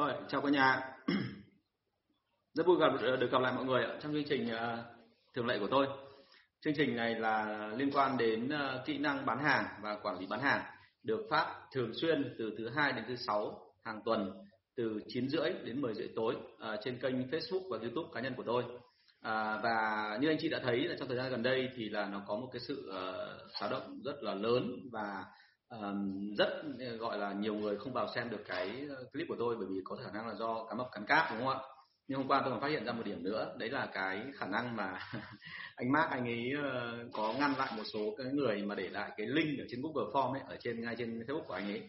Rồi, chào cả nhà. Rất vui gặp ờ, được gặp lại mọi người trong chương trình ờ, thường lệ của tôi. Chương trình này là liên quan đến ờ, kỹ năng bán hàng và quản lý bán hàng, được phát thường xuyên từ thứ hai đến thứ sáu hàng tuần từ 9 rưỡi đến 10 rưỡi tối trên kênh Facebook và YouTube cá nhân của tôi. À, và như anh chị đã thấy là trong thời gian gần đây thì là nó có một cái sự uh, xáo động rất là lớn và um, rất ờ, gọi là nhiều người không vào xem được cái ờ, clip của tôi bởi vì có khả năng là do cá mập cắn cáp đúng không ạ? Nhưng hôm qua tôi còn phát hiện ra một điểm nữa đấy là cái khả năng mà anh Mark anh ấy ờ, có ngăn lại một số cái người mà để lại cái link ở trên Google Form ấy ở trên ngay trên Facebook của anh ấy.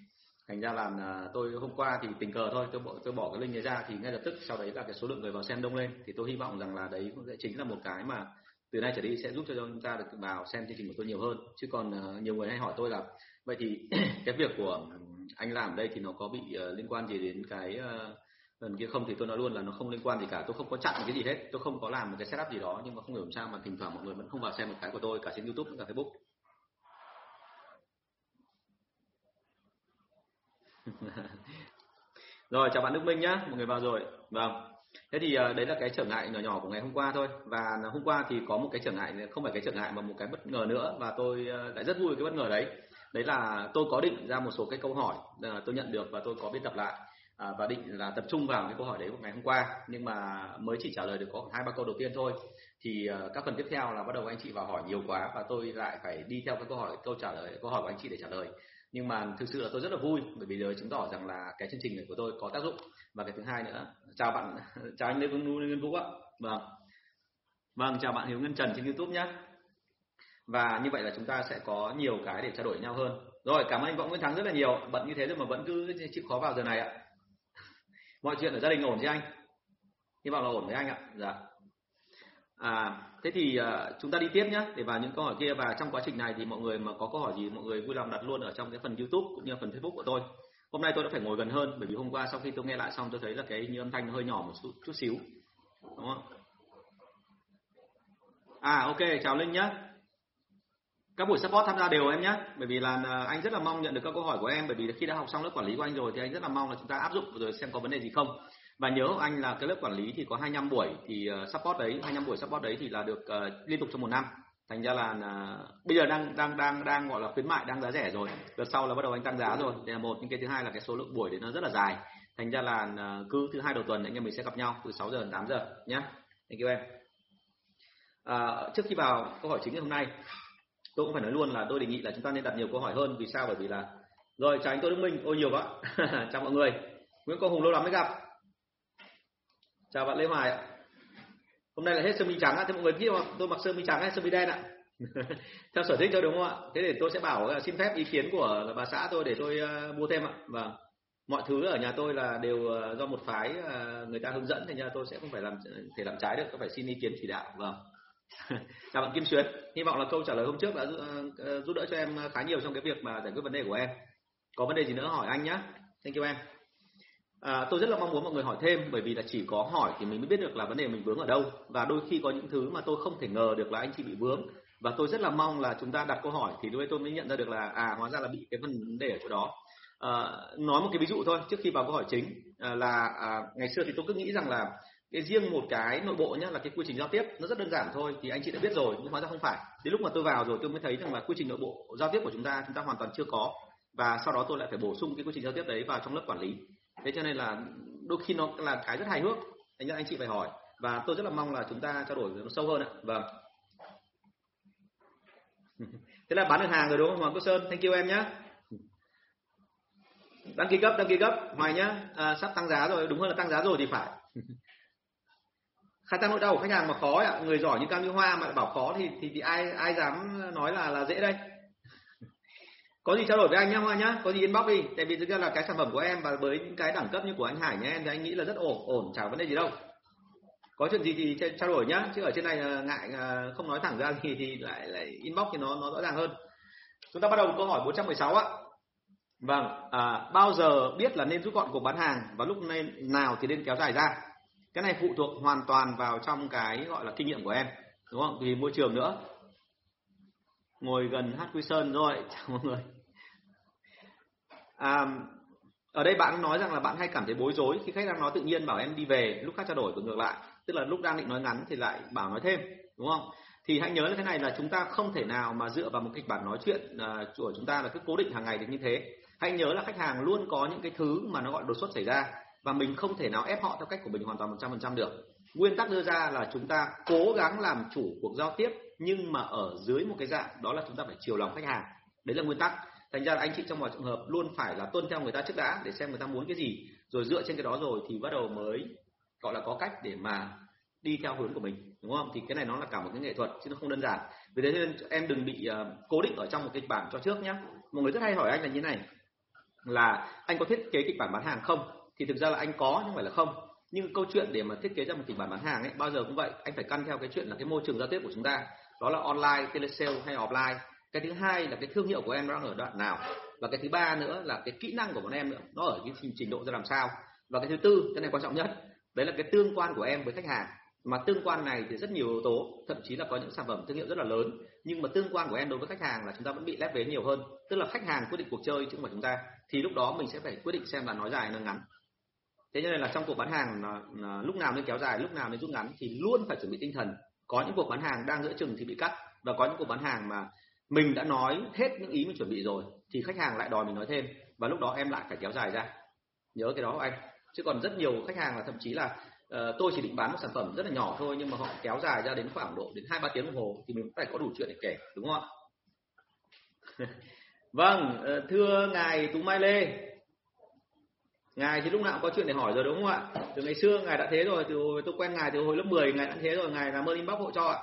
Thành ra là tôi hôm qua thì tình cờ thôi tôi bỏ tôi bỏ cái link ấy ra thì ngay lập tức sau đấy là cái số lượng người vào xem đông lên. Thì tôi hy vọng rằng là đấy cũng sẽ chính là một cái mà từ nay trở đi sẽ giúp cho chúng ta được vào xem chương trình của tôi nhiều hơn. Chứ còn nhiều người hay hỏi tôi là vậy thì cái việc của anh làm đây thì nó có bị uh, liên quan gì đến cái ờ, uh, lần kia không? Thì tôi nói luôn là nó không liên quan gì cả. Tôi không có chặn cái gì hết. Tôi không có làm một cái setup gì đó nhưng mà không hiểu sao mà thỉnh thoảng mọi người vẫn không vào xem một cái của tôi cả trên youtube cả facebook. Rồi chào bạn Đức Minh nhá mọi người vào rồi. Vâng. Thế thì uh, đấy là cái trở ngại nhỏ nhỏ của ngày hôm qua thôi. Và hôm qua thì có một cái trở ngại không phải cái trở ngại mà một cái bất ngờ nữa. Và tôi uh, lại rất vui cái bất ngờ đấy đấy là tôi có định ra một số cái câu hỏi ờ, tôi nhận được và tôi có biên tập lại. À, và định là tập trung vào cái câu hỏi đấy của ngày hôm qua. Nhưng mà mới chỉ trả lời được có hai ba câu đầu tiên thôi. Thì ờ, các phần tiếp theo là bắt đầu anh chị vào hỏi nhiều quá và tôi lại phải đi theo cái câu hỏi câu trả lời câu hỏi của anh chị để trả lời. Nhưng mà thực sự là tôi rất là vui bởi vì giờ chứng tỏ rằng là cái chương trình này của tôi có tác dụng. Và cái thứ hai nữa chào bạn chào anh lê vương nguyên vũ ạ. Vâng. Vâng chào bạn hiếu ngân trần trên youtube nhé và như vậy là chúng ta sẽ có nhiều cái để trao đổi nhau hơn. Rồi cảm ơn anh võ nguyễn thắng rất là nhiều. Bận như thế rồi mà vẫn cứ chịu khó vào giờ này ạ. Mọi chuyện ở gia đình ổn chứ anh? Hy vọng là ổn với anh ạ. Dạ. À thế thì uh, chúng ta đi tiếp nhé để vào những câu hỏi kia. Và trong quá trình này thì mọi người mà có câu hỏi gì mọi người vui lòng đặt luôn ở trong cái phần youtube cũng như phần facebook của tôi. Hôm nay tôi đã phải ngồi gần hơn bởi vì hôm qua sau khi tôi nghe lại xong tôi thấy là cái như âm thanh nó hơi nhỏ một chút, chút xíu. Đúng không? À ok chào linh nhé các buổi support tham gia đều em nhé bởi vì là à, anh rất là mong nhận được các câu hỏi của em. Bởi vì khi đã học xong lớp quản lý của anh rồi thì anh rất là mong là chúng ta áp dụng rồi xem có vấn đề gì không. Và nhớ anh là cái lớp quản lý thì có 25 buổi thì à, support đấy 25 buổi support đấy thì là được uh, liên tục trong một năm. Thành ra là uh, bây giờ đang đang đang đang gọi là khuyến mại đang giá rẻ rồi. Đợt sau là bắt đầu anh tăng giá rồi. Đây là một. Nhưng cái thứ hai là cái số lượng buổi đấy nó rất là dài. Thành ra là uh, cứ thứ hai đầu tuần anh em mình sẽ gặp nhau từ 6 giờ đến 8 giờ nhé thank you em. Uh, trước khi vào câu hỏi chính ngày hôm nay tôi cũng phải nói luôn là tôi đề nghị là chúng ta nên đặt nhiều câu hỏi hơn. Vì sao? Bởi vì là rồi, chào anh Tô Đức Minh. Ôi, nhiều quá. Chào mọi người. Nguyễn Quang Hùng lâu lắm mới gặp. Chào bạn Lê Hoài ạ. Hôm nay là hết sơ mi trắng á thế mọi người biết không tôi mặc sơ mi trắng hay sơ mi đen ạ. Theo sở thích thôi, đúng không ạ? Thế để tôi sẽ bảo ờ, xin phép ý kiến của bà xã tôi để tôi ờ, mua thêm ạ. Và mọi thứ ở nhà tôi là đều ờ, do một phái người ta hướng dẫn. Thì nhà tôi sẽ không phải làm thể làm trái được. Tôi phải xin ý kiến chỉ đạo. Vâng chào bạn Kim Xuyến. Hy vọng là câu trả lời hôm trước đã ờ, ờ, giúp đỡ cho em khá nhiều trong cái việc mà giải quyết vấn đề của em. Có vấn đề gì nữa hỏi anh nhé thank you em. À, tôi rất là mong muốn mọi người hỏi thêm bởi vì là chỉ có hỏi thì mình mới biết được là vấn đề mình vướng ở đâu. Và đôi khi có những thứ mà tôi không thể ngờ được là anh chị bị vướng. Và tôi rất là mong là chúng ta đặt câu hỏi thì lúc tôi mới nhận ra được là à hóa ra là bị cái vấn đề ở chỗ đó. À, nói một cái ví dụ thôi trước khi vào câu hỏi chính à, là à, ngày xưa thì tôi cứ nghĩ rằng là cái riêng một cái nội bộ nhá là cái quy trình giao tiếp nó rất đơn giản thôi thì anh chị đã biết rồi nhưng hóa ra không phải. Đến lúc mà tôi vào rồi tôi mới thấy rằng là quy trình nội bộ giao tiếp của chúng ta chúng ta hoàn toàn chưa có. Và sau đó tôi lại phải bổ sung cái quy trình giao tiếp đấy vào trong lớp quản lý. Thế cho nên là đôi khi nó là cái rất hài hước. Anh anh chị phải hỏi. Và tôi rất là mong là chúng ta trao đổi nó sâu hơn ạ. Vâng. Thế là bán được hàng rồi đúng không hoàng quốc sơn? Thank you em nhé đăng ký cấp đăng ký cấp hoài nhá. À, sắp tăng giá rồi. Đúng hơn là tăng giá rồi thì phải. khai thác nỗi đau của khách hàng mà khó ạ. Người giỏi như cam như hoa mà bảo khó thì thì, thì ai ai dám nói là là dễ đây? Có gì trao đổi với anh nhá hoa nhá. Có gì inbox đi. Tại vì thực ra là cái sản phẩm của em và với những cái đẳng cấp như của anh Hải nhá em thì anh nghĩ là rất ổn ổn chả vấn đề gì đâu. Có chuyện gì thì trao đổi nhá. Chứ ở trên này à, ngại à, không nói thẳng ra thì thì lại lại inbox thì nó nó rõ ràng hơn. Chúng ta bắt đầu câu hỏi 416 ạ. Vâng à, bao giờ biết là nên rút gọn cuộc bán hàng và lúc nên nào thì nên kéo dài ra? Cái này phụ thuộc hoàn toàn vào trong cái gọi là kinh nghiệm của em đúng không? Vì môi trường nữa. Ngồi gần hát quy sơn rồi chào mọi người. À, ở đây bạn nói rằng là bạn hay cảm thấy bối rối khi khách đang nói tự nhiên bảo em đi về lúc khác trao đổi và ngược lại. Tức là lúc đang định nói ngắn thì lại bảo nói thêm đúng không? Thì hãy nhớ là thế này là chúng ta không thể nào mà dựa vào một kịch bản nói chuyện à, của chúng ta là cứ cố định hàng ngày được như thế. Hãy nhớ là khách hàng luôn có những cái thứ mà nó gọi đột xuất xảy ra và mình không thể nào ép họ theo cách của mình hoàn toàn 100% được. Nguyên tắc đưa ra là chúng ta cố gắng làm chủ cuộc giao tiếp nhưng mà ở dưới một cái dạng đó là chúng ta phải chiều lòng khách hàng. Đấy là nguyên tắc. Thành ra là anh chị trong mọi trường hợp luôn phải là tuân theo người ta trước đã để xem người ta muốn cái gì. Rồi dựa trên cái đó rồi thì bắt đầu mới gọi là có cách để mà đi theo hướng của mình đúng không? Thì cái này nó là cả một cái nghệ thuật chứ nó không đơn giản. Vì thế nên em đừng bị uh, cố định ở trong một kịch bản cho trước nhé một người rất hay hỏi anh là như này là anh có thiết kế kịch bản bán hàng không? Thì thực ra là anh có nhưng không phải là không. Nhưng câu chuyện để mà thiết kế ra một kịch bản bán hàng ấy bao giờ cũng vậy anh phải căn theo cái chuyện là cái môi trường giao tiếp của chúng ta. Đó là online telesale hay offline. Cái thứ hai là cái thương hiệu của em đang ở đoạn nào. Và cái thứ ba nữa là cái kỹ năng của bọn em nữa nó ở cái trình, trình độ ra làm sao. Và cái thứ tư cái này quan trọng nhất đấy là cái tương quan của em với khách hàng. Mà tương quan này thì rất nhiều yếu tố thậm chí là có những sản phẩm thương hiệu rất là lớn. Nhưng mà tương quan của em đối với khách hàng là chúng ta vẫn bị lép vế nhiều hơn. Tức là khách hàng quyết định cuộc chơi chứ không phải chúng ta. Thì lúc đó mình sẽ phải quyết định xem là nói dài hay nói ngắn thế nên là trong cuộc bán hàng lúc nào nên kéo dài lúc nào nên rút ngắn thì luôn phải chuẩn bị tinh thần. Có những cuộc bán hàng đang giữa chừng thì bị cắt và có những cuộc bán hàng mà mình đã nói hết những ý mình chuẩn bị rồi thì khách hàng lại đòi mình nói thêm và lúc đó em lại phải kéo dài ra. Nhớ cái đó anh. Chứ còn rất nhiều khách hàng là thậm chí là uh, tôi chỉ định bán một sản phẩm rất là nhỏ thôi nhưng mà họ kéo dài ra đến khoảng độ đến hai ba tiếng đồng hồ thì mình cũng phải có đủ chuyện để kể đúng không ạ? Vâng uh, thưa ngài tú mai lê ngài thì lúc nào cũng có chuyện để hỏi rồi đúng không ạ? Từ ngày xưa ngài đã thế rồi từ hồi tôi quen ngài từ hồi lớp 10 ngài đã thế rồi ngài làm ơn inbox hộ cho ạ.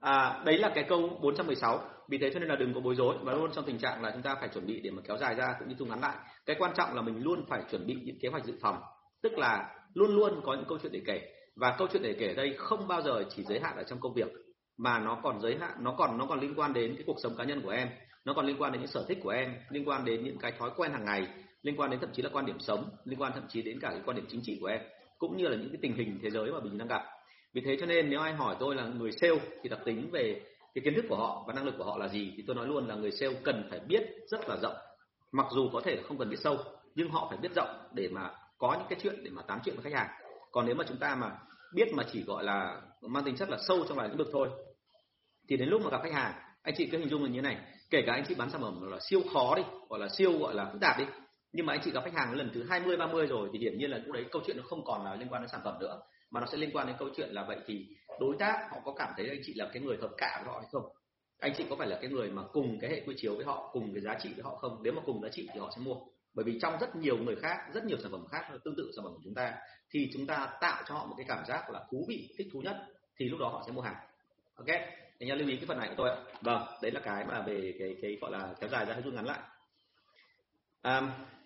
À, đấy là cái câu 416 vì thế cho nên là đừng có bối rối. Và luôn trong tình trạng là chúng ta phải chuẩn bị để mà kéo dài ra cũng như thu ngắn lại. Cái quan trọng là mình luôn phải chuẩn bị những kế hoạch dự phòng. Tức là luôn luôn có những câu chuyện để kể. Và câu chuyện để kể ở đây không bao giờ chỉ giới hạn ở trong công việc mà nó còn giới hạn nó còn nó còn liên quan đến cái cuộc sống cá nhân của em nó còn liên quan đến những sở thích của em, liên quan đến những cái thói quen hàng ngày, liên quan đến thậm chí là quan điểm sống, liên quan thậm chí đến cả cái quan điểm chính trị của em, cũng như là những cái tình hình thế giới mà mình đang gặp. Vì thế cho nên nếu ai hỏi tôi là người sale thì đặc tính về cái kiến thức của họ và năng lực của họ là gì, thì tôi nói luôn là người sale cần phải biết rất là rộng. Mặc dù có thể là không cần biết sâu, nhưng họ phải biết rộng để mà có những cái chuyện để mà tám chuyện với khách hàng. Còn nếu mà chúng ta mà biết mà chỉ gọi là mang tính chất là sâu trong vài lĩnh vực thôi, thì đến lúc mà gặp khách hàng, anh chị cứ hình dung là như thế này kể cả anh chị bán sản phẩm là siêu khó đi, gọi là siêu, gọi là phức tạp đi. Nhưng mà anh chị gặp khách hàng lần thứ 20 30 rồi thì hiển nhiên là lúc đấy câu chuyện nó không còn là liên quan đến sản phẩm nữa, mà nó sẽ liên quan đến câu chuyện là vậy thì đối tác họ có cảm thấy anh chị là cái người hợp cả với họ hay không? Anh chị có phải là cái người mà cùng cái hệ quy chiếu với họ, cùng cái giá trị với họ không? Nếu mà cùng giá trị thì họ sẽ mua. Bởi vì trong rất nhiều người khác, rất nhiều sản phẩm khác, tương tự sản phẩm của chúng ta, thì chúng ta tạo cho họ một cái cảm giác là thú vị, thích thú nhất, thì lúc đó họ sẽ mua hàng. Ok? Anh em lưu ý cái phần này của tôi ạ. Vâng đấy là cái mà về cái cái gọi là kéo dài ra hay rút ngắn lại. À,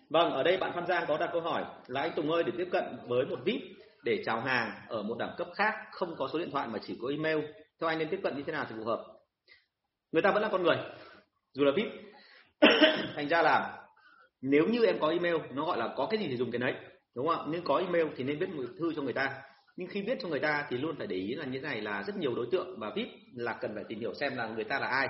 vâng ở đây bạn Phan Giang có đặt câu hỏi là anh Tùng ơi để tiếp cận với một vip để chào hàng ở một đẳng cấp khác không có số điện thoại mà chỉ có email theo anh nên tiếp cận như thế nào thì phù hợp? Người ta vẫn là con người dù là vip thành ra là nếu như em có email nó gọi là có cái gì thì dùng cái đấy đúng không ạ? Nhưng có email thì nên viết một thư cho người ta nhưng khi viết cho người ta thì luôn phải để ý là như thế này là rất nhiều đối tượng và vip là cần phải tìm hiểu xem là người ta là ai.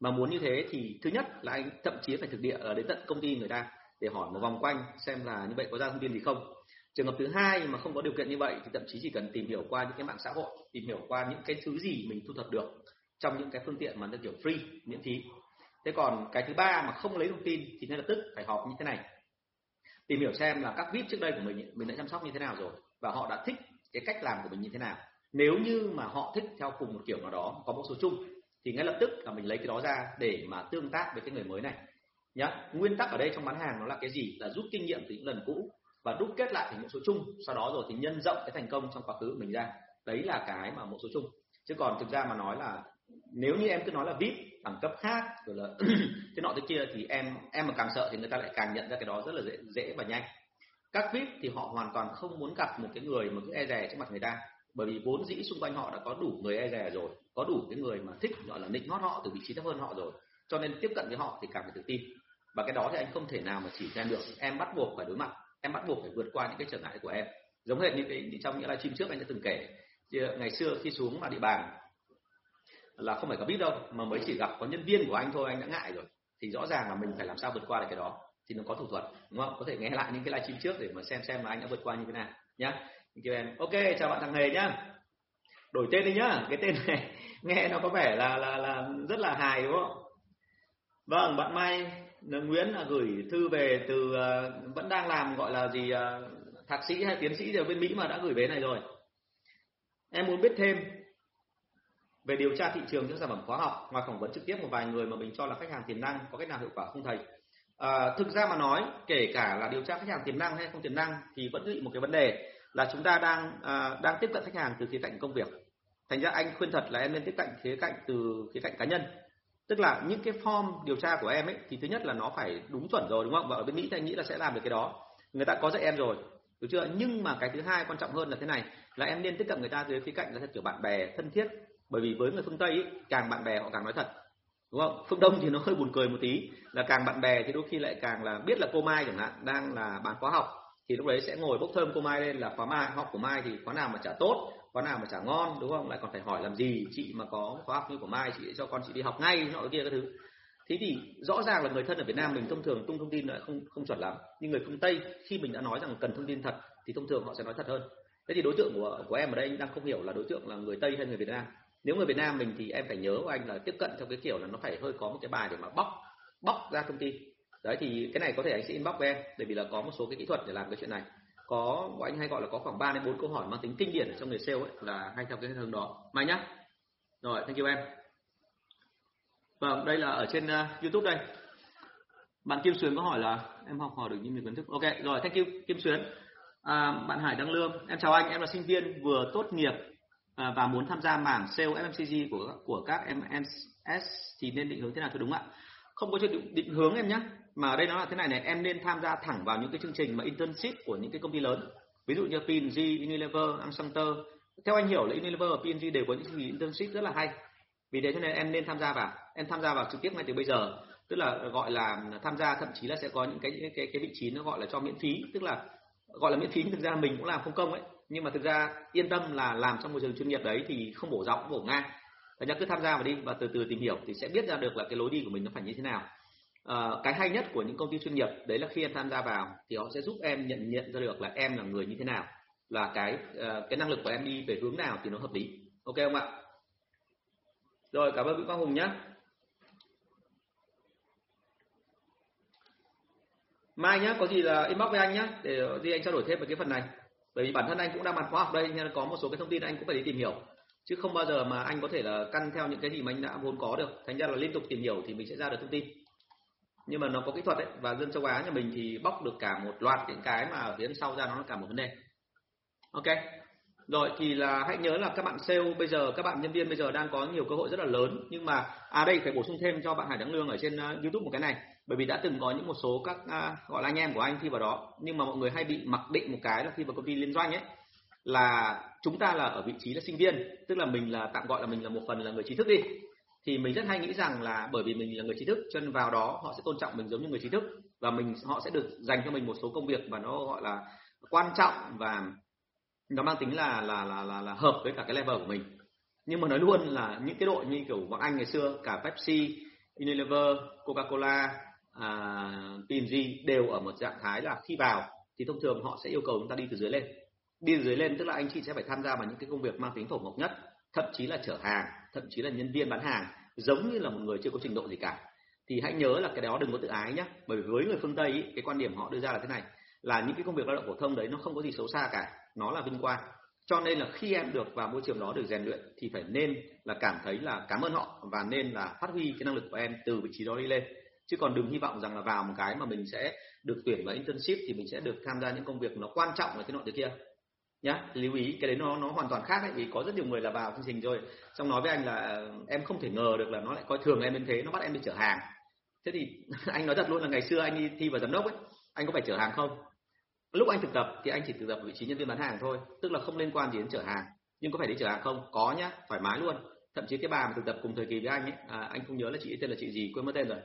Mà muốn như thế thì thứ nhất là anh thậm chí phải thực địa ở đến tận công ty người ta để hỏi một vòng quanh xem là như vậy có ra thông tin gì không. Trường hợp thứ hai mà không có điều kiện như vậy thì thậm chí chỉ cần tìm hiểu qua những cái mạng xã hội, tìm hiểu qua những cái thứ gì mình thu thập được trong những cái phương tiện mà nó kiểu free, miễn phí. Thế còn cái thứ ba mà không lấy thông tin thì ngay lập tức phải họp như thế này. Tìm hiểu xem là các vip trước đây của mình mình đã chăm sóc như thế nào rồi và họ đã thích cái cách làm của mình như thế nào. Nếu như mà họ thích theo cùng một kiểu nào đó, có một số chung, thì ngay lập tức là mình lấy cái đó ra để mà tương tác với cái người mới này. Nhá, nguyên tắc ở đây trong bán hàng nó là cái gì? Là rút kinh nghiệm từ những lần cũ và đúc kết lại thành một số chung, sau đó rồi thì nhân rộng cái thành công trong quá khứ của mình ra. Đấy là cái mà một số chung. Chứ còn thực ra mà nói là nếu như em cứ nói là vip đẳng cấp khác, rồi là cái nọ thế kia thì em em mà càng sợ thì người ta lại càng nhận ra cái đó rất là dễ dễ và nhanh các vip thì họ hoàn toàn không muốn gặp một cái người mà cứ e rè trước mặt người ta. Bởi vì vốn dĩ xung quanh họ đã có đủ người e rè rồi, có đủ cái người mà thích, gọi là nịnh hót họ từ vị trí thấp hơn họ rồi. Cho nên tiếp cận với họ thì càng phải tự tin. Và cái đó thì anh không thể nào mà chỉ em được. Em bắt buộc phải đối mặt, em bắt buộc phải vượt qua những cái trở ngại của em. Giống hệt như cái trong những livestream trước anh đã từng kể. Ờ, ngày xưa khi xuống mà địa bàn là không phải có biết đâu, mà mới chỉ gặp có nhân viên của anh thôi, anh đã ngại rồi. Thì rõ ràng là mình phải làm sao vượt qua được cái đó thì nó có thủ thuật. Đúng không? Có thể nghe lại những cái livestream trước để mà xem xem là anh đã vượt qua như thế nào nhá. Kêu em ok chào bạn thằng hề nhá. Đổi tên đi nhá. Cái tên này nghe nó có vẻ là là là rất là hài đúng không? Vâng bạn mai nguyễn là gửi thư về từ uh, vẫn đang làm gọi là gì uh, thạc sĩ hay tiến sĩ ở bên mỹ mà đã gửi về này rồi. Em muốn biết thêm về điều tra thị trường những sản phẩm khóa học ngoài phỏng vấn trực tiếp một vài người mà mình cho là khách hàng tiềm năng có cách nào hiệu quả không thầy? À, thực ra mà nói kể cả là điều tra khách hàng tiềm năng hay không tiềm năng thì vẫn bị một cái vấn đề là chúng ta đang à, đang tiếp cận khách hàng từ khía cạnh công việc. Thành ra anh khuyên thật là em nên tiếp cận khía cạnh từ khía cạnh cá nhân. Tức là những cái form điều tra của em ấy thì thứ nhất là nó phải đúng chuẩn rồi đúng không? Và ở bên mỹ thì anh nghĩ là sẽ làm được cái đó. Người ta có dạy em rồi được chưa? Nhưng mà cái thứ hai quan trọng hơn là thế này là em nên tiếp cận người ta dưới khía cạnh là kiểu bạn bè thân thiết. Bởi vì với người phương tây ấy, càng bạn bè họ càng nói thật đúng không? Phương đông thì nó hơi buồn cười một tí. Là càng bạn bè thì đôi khi lại càng là biết là cô mai chẳng hạn đang là bán khóa học. Thì lúc đấy sẽ ngồi bốc thơm cô mai lên là khóa mai, học của mai thì khóa nào mà trả tốt, khóa nào mà trả ngon, đúng không? Lại còn phải hỏi làm gì chị mà có khóa học như của mai, chị cho con chị đi học ngay, nọ kia các thứ. Thế thì rõ ràng là người thân ở Việt Nam mình thông thường tung thông tin lại không không chuẩn lắm. Nhưng người phương Tây khi mình đã nói rằng cần thông tin thật thì thông thường họ sẽ nói thật hơn. Thế thì đối tượng của của em ở đây đang không hiểu là đối tượng là người Tây hay người Việt Nam nếu người Việt Nam mình thì em phải nhớ của anh là tiếp cận theo cái kiểu là nó phải hơi có một cái bài để mà bóc bóc ra thông tin. Đấy thì cái này có thể anh sẽ inbox với em bởi vì là có một số cái kỹ thuật để làm cái chuyện này. Có anh hay gọi là có khoảng 3 đến 4 câu hỏi mang tính kinh điển ở trong người sale ấy là hay theo cái hướng đó. Mai nhá. Rồi thank you em. Vâng đây là ở trên uh, youtube đây. Bạn kim xuyến có hỏi là em học hỏi được những kiến thức. Ok rồi thank you kim xuyến à, bạn hải đăng lương. Em chào anh em là sinh viên vừa tốt nghiệp à, và muốn tham gia mảng sale FMCG của của các MNS thì nên định hướng thế nào cho đúng ạ? Không có chuyện định, định hướng em nhé mà ở đây nó là thế này này em nên tham gia thẳng vào những cái chương trình mà internship của những cái công ty lớn. Ví dụ như P&G, Unilever, Accenture. Theo anh hiểu là Unilever và P&G đều có những chương trình internship rất là hay. Vì thế cho nên em nên tham gia vào em tham gia vào trực tiếp ngay từ bây giờ. Tức là gọi là tham gia thậm chí là sẽ có những cái cái cái vị trí nó gọi là cho miễn phí. Tức là gọi là miễn phí nhưng thực ra mình cũng làm không công ấy nhưng mà thực ra yên tâm là làm trong môi trường chuyên nghiệp đấy thì không bổ rộng bổ ngang. Thành ra cứ tham gia vào đi và từ từ tìm hiểu thì sẽ biết ra được là cái lối đi của mình nó phải như thế nào. À, cái hay nhất của những công ty chuyên nghiệp đấy là khi em tham gia vào thì họ sẽ giúp em nhận nhận ra được là em là người như thế nào là cái ờ, cái năng lực của em đi về hướng nào thì nó hợp lý. Ok không ạ? Rồi cảm ơn Nguyễn Quang Hùng nhé mai nhé có gì là inbox với anh nhé để đi anh trao đổi thêm về cái phần này bởi vì bản thân anh cũng đang mặt khóa học đây, nên có một số cái thông tin anh cũng phải đi tìm hiểu. Chứ không bao giờ mà anh có thể là căn theo những cái gì mà anh đã vốn có được. Thành ra là liên tục tìm hiểu thì mình sẽ ra được thông tin. Nhưng mà nó có kỹ thuật đấy và dân châu Á nhà mình thì bóc được cả một loạt những cái mà ở phía sau ra nó là cả một vấn đề. Ok. Rồi, thì là hãy nhớ là các bạn sale bây giờ, các bạn nhân viên bây giờ đang có nhiều cơ hội rất là lớn. Nhưng mà à đây, phải bổ sung thêm cho bạn Hải Đăng Lương ở trên ờ, YouTube một cái này bởi vì đã từng có những một số các à, gọi là anh em của anh thi vào đó. Nhưng mà mọi người hay bị mặc định một cái là khi vào công ty liên doanh ấy là chúng ta là ở vị trí là sinh viên. Tức là mình là tạm gọi là mình là một phần là người trí thức đi. Thì mình rất hay nghĩ rằng là bởi vì mình là người trí thức cho nên vào đó họ sẽ tôn trọng mình giống như người trí thức. Và mình họ sẽ được dành cho mình một số công việc mà nó gọi là quan trọng và nó mang tính là là là là, là hợp với cả cái level của mình. Nhưng mà nói luôn là những cái đội như kiểu bọn anh ngày xưa cả Pepsi, Unilever, Coca-Cola, à, PNG đều ở một trạng thái là khi vào thì thông thường họ sẽ yêu cầu chúng ta đi từ dưới lên. Đi từ dưới lên tức là anh chị sẽ phải tham gia vào những cái công việc mang tính phổ mộc nhất thậm chí là chở hàng thậm chí là nhân viên bán hàng giống như là một người chưa có trình độ gì cả. Thì hãy nhớ là cái đó đừng có tự ái nhé bởi vì với người phương tây ý, cái quan điểm họ đưa ra là thế này là những cái công việc lao động phổ thông đấy nó không có gì xấu xa cả nó là vinh quang. Cho nên là khi em được vào môi trường đó được rèn luyện thì phải nên là cảm thấy là cảm ơn họ và nên là phát huy cái năng lực của em từ vị trí đó đi lên chứ còn đừng hy vọng rằng là vào một cái mà mình sẽ được tuyển vào internship thì mình sẽ được tham gia những công việc nó quan trọng ở cái nọ thế kia. Nhá lưu ý cái đấy nó nó hoàn toàn khác đấy vì có rất nhiều người là vào chương trình rồi xong nói với anh là ờ, em không thể ngờ được là nó lại coi thường em đến thế nó bắt em đi chở hàng. Thế thì anh nói thật luôn là ngày xưa anh đi thi vào giám đốc ấy anh có phải chở hàng không? Lúc anh thực tập thì anh chỉ thực tập vị trí nhân viên bán hàng thôi tức là không liên quan gì đến chở hàng. Nhưng có phải đi chở hàng không? Có nhá thoải mái luôn. Thậm chí cái bà mà thực tập cùng thời kỳ với anh ấy à, anh không nhớ là chị tên là chị gì quên mất tên rồi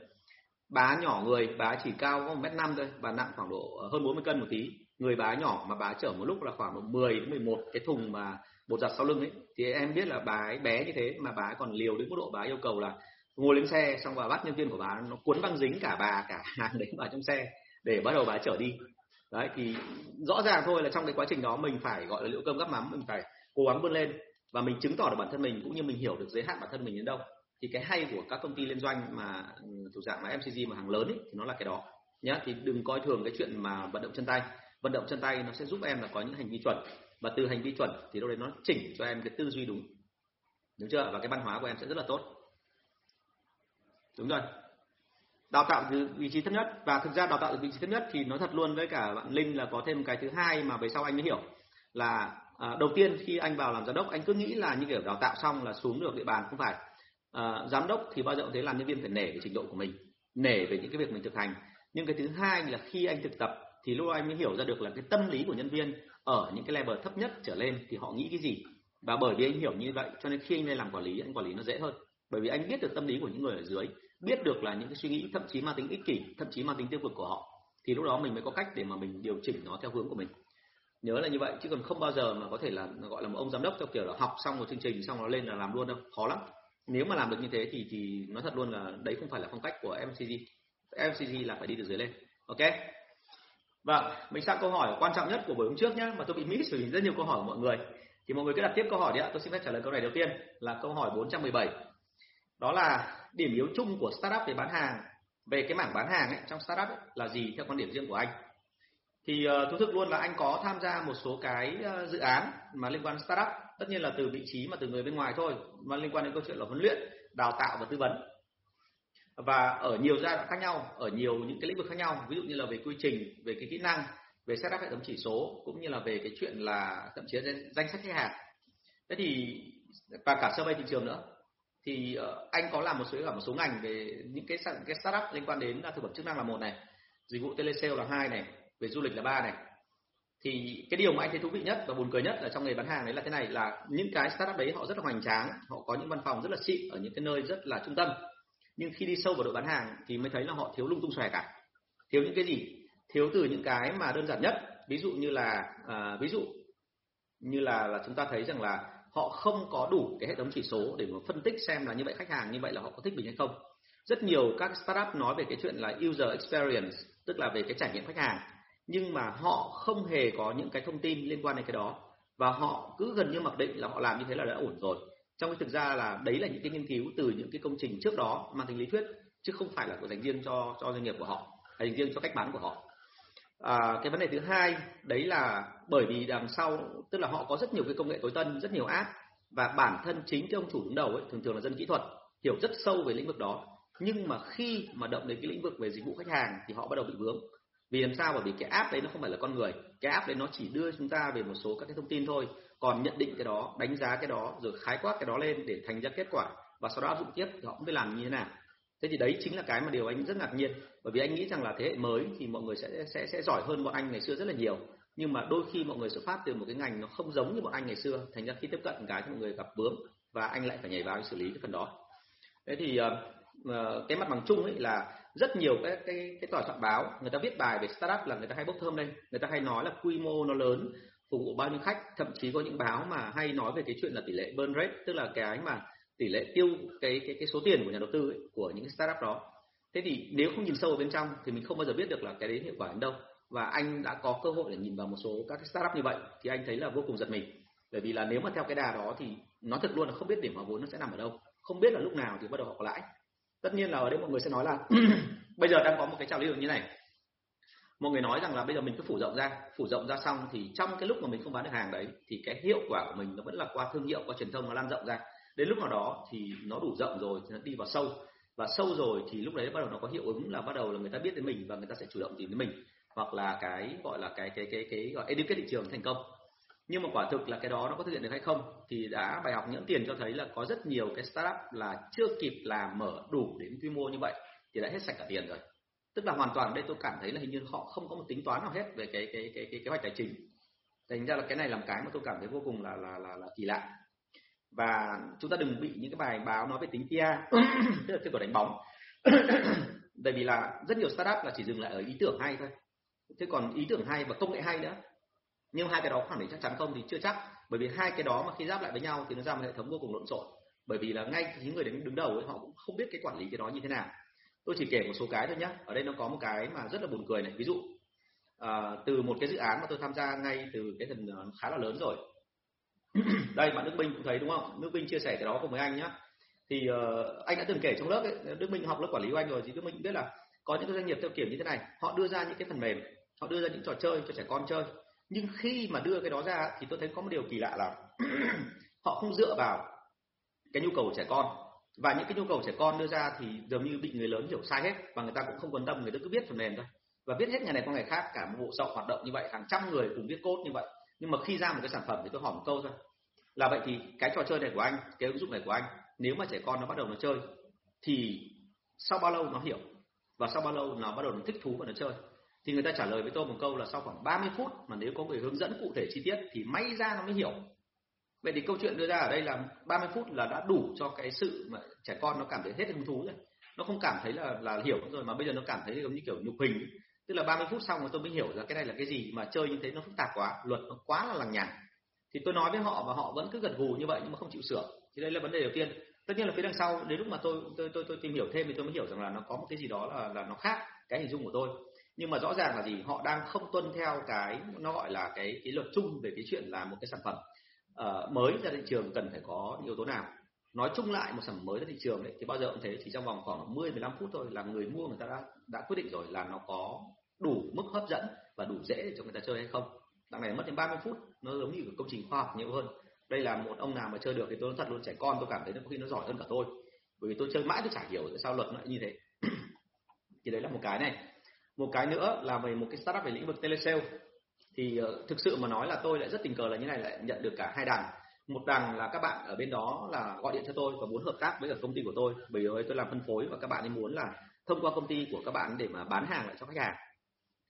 bá nhỏ người, bá chỉ cao có một mét năm thôi và nặng khoảng độ ờ, hơn 40 cân một tí. Người bá nhỏ mà bá chở một lúc là khoảng độ 10 đến 11 cái thùng mà bột giặt sau lưng ấy. Thì em biết là bá ấy bé như thế, mà bá còn liều đến mức độ bá yêu cầu là ngồi lên xe xong và bắt nhân viên của bà nó cuốn băng dính cả bà, cả hàng đấy vào trong xe để bắt đầu bà chở đi. Đấy, thì rõ ràng thôi là trong cái quá trình đó mình phải gọi là liệu cơm gắp mắm, mình phải cố gắng vươn lên và mình chứng tỏ được bản thân mình cũng như mình hiểu được giới hạn bản thân mình đến đâu thì cái hay của các công ty liên doanh mà ừ, thuộc dạng là MCG mà hàng lớn ấy, thì nó là cái đó. Nhá thì đừng coi thường cái chuyện mà vận động chân tay. Vận động chân tay nó sẽ giúp em là có những hành vi chuẩn. Và từ hành vi chuẩn thì lúc đấy nó chỉnh cho em cái tư duy đúng. Đúng chưa? Và cái văn hóa của em sẽ rất là tốt. Đúng rồi. Đào tạo từ vị trí thấp nhất. Và thực ra đào tạo từ vị trí thấp nhất thì nói thật luôn với cả bạn Linh là có thêm cái thứ hai mà về sau anh mới hiểu. Là à, đầu tiên khi anh vào làm giám đốc anh cứ nghĩ là như kiểu đào tạo xong là xuống được địa bàn không phải à, giám đốc thì bao giờ cũng thế làm nhân viên phải nể về trình độ của mình nể về những cái việc mình thực hành. Nhưng cái thứ hai là khi anh thực tập thì lúc anh mới hiểu ra được là cái tâm lý của nhân viên ở những cái level thấp nhất trở lên thì họ nghĩ cái gì. Và bởi vì anh hiểu như vậy cho nên khi anh lên làm quản lý anh quản lý nó dễ hơn. Bởi vì anh biết được tâm lý của những người ở dưới biết được là những cái suy nghĩ thậm chí mang tính ích kỷ thậm chí mang tính tiêu cực của họ thì lúc đó mình mới có cách để mà mình điều chỉnh nó theo hướng của mình. Nhớ là như vậy chứ còn không bao giờ mà có thể là gọi là một ông giám đốc theo kiểu là học xong một chương trình xong nó lên là làm luôn đâu khó lắm nếu mà làm được như thế thì thì nói thật luôn là đấy không phải là phong cách của MCG MCG là phải đi từ dưới lên. Ok? Vâng mình sang câu hỏi quan trọng nhất của buổi hôm trước nhé mà tôi bị miss vì rất nhiều câu hỏi của mọi người. Thì mọi người cứ đặt tiếp câu hỏi đi ạ tôi xin phép trả lời câu này đầu tiên là câu hỏi 417 đó là điểm yếu chung của startup về bán hàng về cái mảng bán hàng ấy, trong startup ấy, là gì theo quan điểm riêng của anh? Thì uh, thú thực luôn là anh có tham gia một số cái uh, dự án mà liên quan startup tất nhiên là từ vị trí mà từ người bên ngoài thôi, mà liên quan đến câu chuyện là huấn luyện, đào tạo và tư vấn. Và ở nhiều giai đoạn khác nhau, ở nhiều những cái lĩnh vực khác nhau, ví dụ như là về quy trình, về cái kỹ năng, về setup hệ thống chỉ số, cũng như là về cái chuyện là thậm chí là danh sách khách hàng. Thế thì, và cả survey thị trường nữa. Thì ờ, anh có làm một số, cả một số ngành về những cái cái startup liên quan đến thực phẩm chức năng là một này, dịch vụ telesale là hai này, về du lịch là ba này thì cái điều mà anh thấy thú vị nhất và buồn cười nhất là trong nghề bán hàng đấy là thế này là những cái startup đấy họ rất là hoành tráng họ có những văn phòng rất là xịn ở những cái nơi rất là trung tâm. Nhưng khi đi sâu vào đội bán hàng thì mới thấy là họ thiếu lung tung xòe cả. Thiếu những cái gì? Thiếu từ những cái mà đơn giản nhất. Ví dụ như là à, ví dụ như là là chúng ta thấy rằng là họ không có đủ cái hệ thống chỉ số để mà phân tích xem là như vậy khách hàng như vậy là họ có thích mình hay không. Rất nhiều các startup nói về cái chuyện là user experience tức là về cái trải nghiệm khách hàng nhưng mà họ không hề có những cái thông tin liên quan đến cái đó. Và họ cứ gần như mặc định là họ làm như thế là đã ổn rồi. Trong cái thực ra là đấy là những cái nghiên cứu từ những cái công trình trước đó mang tính lý thuyết chứ không phải là của dành riêng cho cho doanh nghiệp của họ hay dành riêng cho cách bán của họ. À, cái vấn đề thứ hai đấy là bởi vì đằng sau tức là họ có rất nhiều cái công nghệ tối tân rất nhiều app và bản thân chính cái ông chủ đứng đầu ấy thường thường là dân kỹ thuật hiểu rất sâu về lĩnh vực đó. Nhưng mà khi mà động đến cái lĩnh vực về dịch vụ khách hàng thì họ bắt đầu bị vướng vì làm sao? Bởi vì cái app đấy nó không phải là con người. Cái app đấy nó chỉ đưa chúng ta về một số các cái thông tin thôi. Còn nhận định cái đó đánh giá cái đó rồi khái quát cái đó lên để thành ra kết quả và sau đó áp dụng tiếp thì họ cũng phải làm như thế nào. Thế thì đấy chính là cái mà điều anh rất ngạc nhiên. Bởi vì anh nghĩ rằng là thế hệ mới thì mọi người sẽ sẽ sẽ giỏi hơn bọn anh ngày xưa rất là nhiều. Nhưng mà đôi khi mọi người xuất phát từ một cái ngành nó không giống như bọn anh ngày xưa thành ra khi tiếp cận cái thì mọi người gặp vướng và anh lại phải nhảy vào để xử lý cái phần đó. Thế thì uh, cái mặt bằng chung ấy là rất nhiều cái cái cái tòa soạn báo người ta viết bài về startup là người ta hay bốc thơm lên. Người ta hay nói là quy mô nó lớn phục vụ bao nhiêu khách. Thậm chí có những báo mà hay nói về cái chuyện là tỷ lệ burn rate tức là cái mà tỷ lệ tiêu cái cái cái số tiền của nhà đầu tư ấy, của những cái startup đó. Thế thì nếu không nhìn sâu ở bên trong thì mình không bao giờ biết được là cái đấy hiệu quả đến đâu. Và anh đã có cơ hội để nhìn vào một số các cái startup như vậy thì anh thấy là vô cùng giật mình. Bởi vì là nếu mà theo cái đà đó thì nó thật luôn là không biết điểm hòa vốn nó sẽ nằm ở đâu. Không biết là lúc nào thì bắt đầu họ có lãi tất nhiên là ở đây mọi người sẽ nói là bây giờ đang có một cái trào lưu như này. Mọi người nói rằng là bây giờ mình cứ phủ rộng ra, phủ rộng ra xong thì trong cái lúc mà mình không bán được hàng đấy thì cái hiệu quả của mình nó vẫn là qua thương hiệu, qua truyền thông nó lan rộng ra. Đến lúc nào đó thì nó đủ rộng rồi thì nó đi vào sâu. Và sâu rồi thì lúc đấy bắt đầu nó có hiệu ứng là bắt đầu là người ta biết đến mình và người ta sẽ chủ động tìm đến mình. Hoặc là cái gọi là cái cái cái cái gọi educate thị trường thành công nhưng mà quả thực là cái đó nó có thực hiện được hay không thì đã bài học nhẫn tiền cho thấy là có rất nhiều cái startup là chưa kịp làm mở đủ đến quy mô như vậy thì đã hết sạch cả tiền rồi. Tức là hoàn toàn đây tôi cảm thấy là hình như họ không có một tính toán nào hết về cái cái cái cái kế hoạch tài chính. Thành ra là cái này làm cái mà tôi cảm thấy vô cùng là là là, là kỳ lạ. Và chúng ta đừng bị những cái bài báo nói về tính PR tức là kết quả đánh bóng. Bởi vì là rất nhiều startup là chỉ dừng lại ở ý tưởng hay thôi. Thế còn ý tưởng hay và công nghệ hay nữa nhưng hai cái đó khẳng định chắc chắn không thì chưa chắc. Bởi vì hai cái đó mà khi giáp lại với nhau thì nó ra một hệ thống vô cùng lộn xộn. Bởi vì là ngay những người đứng đứng đầu ấy họ cũng không biết cái quản lý cái đó như thế nào. Tôi chỉ kể một số cái thôi nhé ở đây nó có một cái mà rất là buồn cười này. Ví dụ à, từ một cái dự án mà tôi tham gia ngay từ cái phần ờ, khá là lớn rồi. Đây bạn Đức Minh cũng thấy đúng không? Đức Minh chia sẻ cái đó cùng với anh nhé thì uh, anh đã từng kể trong lớp ấy, Đức Minh học lớp quản lý của anh rồi thì Đức Minh cũng biết là có những cái doanh nghiệp theo kiểu như thế này. Họ đưa ra những cái phần mềm họ đưa ra những trò chơi cho trẻ con chơi nhưng khi mà đưa cái đó ra thì tôi thấy có một điều kỳ lạ là họ không dựa vào cái nhu cầu của trẻ con. Và những cái nhu cầu trẻ con đưa ra thì dường như bị người lớn hiểu sai hết và người ta cũng không quan tâm, người ta cứ viết phần mềm thôi. Và viết hết ngày này qua ngày khác, cả một bộ sọ hoạt động như vậy, hàng trăm người cùng viết code như vậy. Nhưng mà khi ra một cái sản phẩm thì tôi hỏi một câu thôi. Là vậy thì cái trò chơi này của anh, cái ứng dụng này của anh, nếu mà trẻ con nó bắt đầu nó chơi thì sau bao lâu nó hiểu? Và sau bao lâu nó bắt đầu nó thích thú và nó chơi? Thì người ta trả lời với tôi một câu là sau khoảng 30 phút mà nếu có người hướng dẫn cụ thể chi tiết thì may ra nó mới hiểu. Vậy thì câu chuyện đưa ra ở đây là 30 phút là đã đủ cho cái sự mà trẻ con nó cảm thấy hết hứng thú rồi. Nó không cảm thấy là là hiểu rồi mà bây giờ nó cảm thấy giống như kiểu nhục hình. Tức là 30 phút xong rồi tôi mới hiểu ra cái này là cái gì mà chơi như thế nó phức tạp quá luật nó quá là lằng nhằng. Thì tôi nói với họ và họ vẫn cứ gật gù như vậy nhưng mà không chịu sửa. Thì đây là vấn đề đầu tiên. Tất nhiên là phía đằng sau đến lúc mà tôi tôi tôi, tôi tìm hiểu thêm thì tôi mới hiểu rằng là nó có một cái gì đó là là nó khác cái hình dung của tôi nhưng mà rõ ràng là gì? Họ đang không tuân theo cái nó gọi là cái cái luật chung về cái chuyện là một cái sản phẩm uh, mới ra thị trường cần phải có yếu tố nào. Nói chung lại một sản phẩm mới ra thị trường đấy thì bao giờ cũng thế chỉ trong vòng khoảng 10 15 phút thôi là người mua người ta đã đã quyết định rồi là nó có đủ mức hấp dẫn và đủ dễ để cho người ta chơi hay không. Đằng này mất đến 30 phút nó giống như công trình khoa học nhiều hơn. Đây là một ông nào mà chơi được thì tôi nói thật luôn trẻ con tôi cảm thấy nó có khi nó giỏi hơn cả tôi. Bởi vì tôi chơi mãi tôi chả hiểu tại sao luật nó lại như thế. Thì đấy là một cái này một cái nữa là về một cái startup về lĩnh vực telesale. Thì uh, thực sự mà nói là tôi lại rất tình cờ là như này lại nhận được cả hai đằng một đằng là các bạn ở bên đó là gọi điện cho tôi và muốn hợp tác với cả công ty của tôi. Bởi vì tôi làm phân phối và các bạn ấy muốn là thông qua công ty của các bạn để mà bán hàng lại cho khách hàng.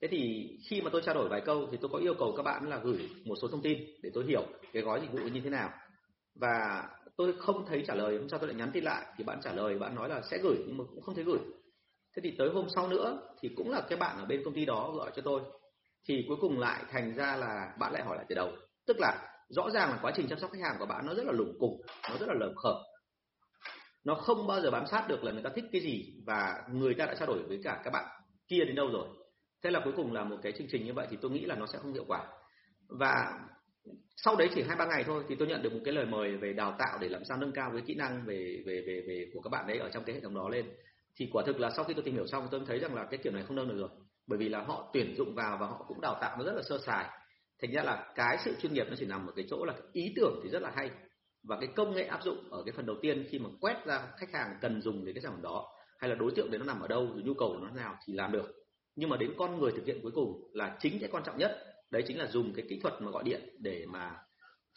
Thế thì khi mà tôi trao đổi vài câu thì tôi có yêu cầu các bạn là gửi một số thông tin để tôi hiểu cái gói dịch vụ như thế nào. Và tôi không thấy trả lời hôm sau tôi lại nhắn tin lại thì bạn trả lời bạn nói là sẽ gửi nhưng mà cũng không thấy gửi thế thì tới hôm sau nữa thì cũng là cái bạn ở bên công ty đó gọi cho tôi. Thì cuối cùng lại thành ra là bạn lại hỏi lại từ đầu. Tức là rõ ràng là quá trình chăm sóc khách hàng của bạn nó rất là lủng củng, nó rất là lởm khởm nó không bao giờ bám sát được là người ta thích cái gì và người ta đã trao đổi với cả các bạn kia đến đâu rồi. Thế là cuối cùng là một cái chương trình như vậy thì tôi nghĩ là nó sẽ không hiệu quả. Và sau đấy chỉ hai ba ngày thôi thì tôi nhận được một cái lời mời về đào tạo để làm sao nâng cao cái kỹ năng về về về về của các bạn đấy ở trong cái hệ thống đó lên thì quả thực là sau khi tôi tìm hiểu xong, tôi thấy rằng là cái kiểu này không nâng được rồi. Bởi vì là họ tuyển dụng vào và họ cũng đào tạo nó rất là sơ sài. Thành ra là cái sự chuyên nghiệp nó chỉ nằm ở cái chỗ là cái ý tưởng thì rất là hay. Và cái công nghệ áp dụng ở cái phần đầu tiên khi mà quét ra khách hàng cần dùng đến cái sản phẩm đó, hay là đối tượng đấy nó nằm ở đâu, rồi nhu cầu của nó nào thì làm được. Nhưng mà đến con người thực hiện cuối cùng là chính cái quan trọng nhất. Đấy chính là dùng cái kỹ thuật mà gọi điện để mà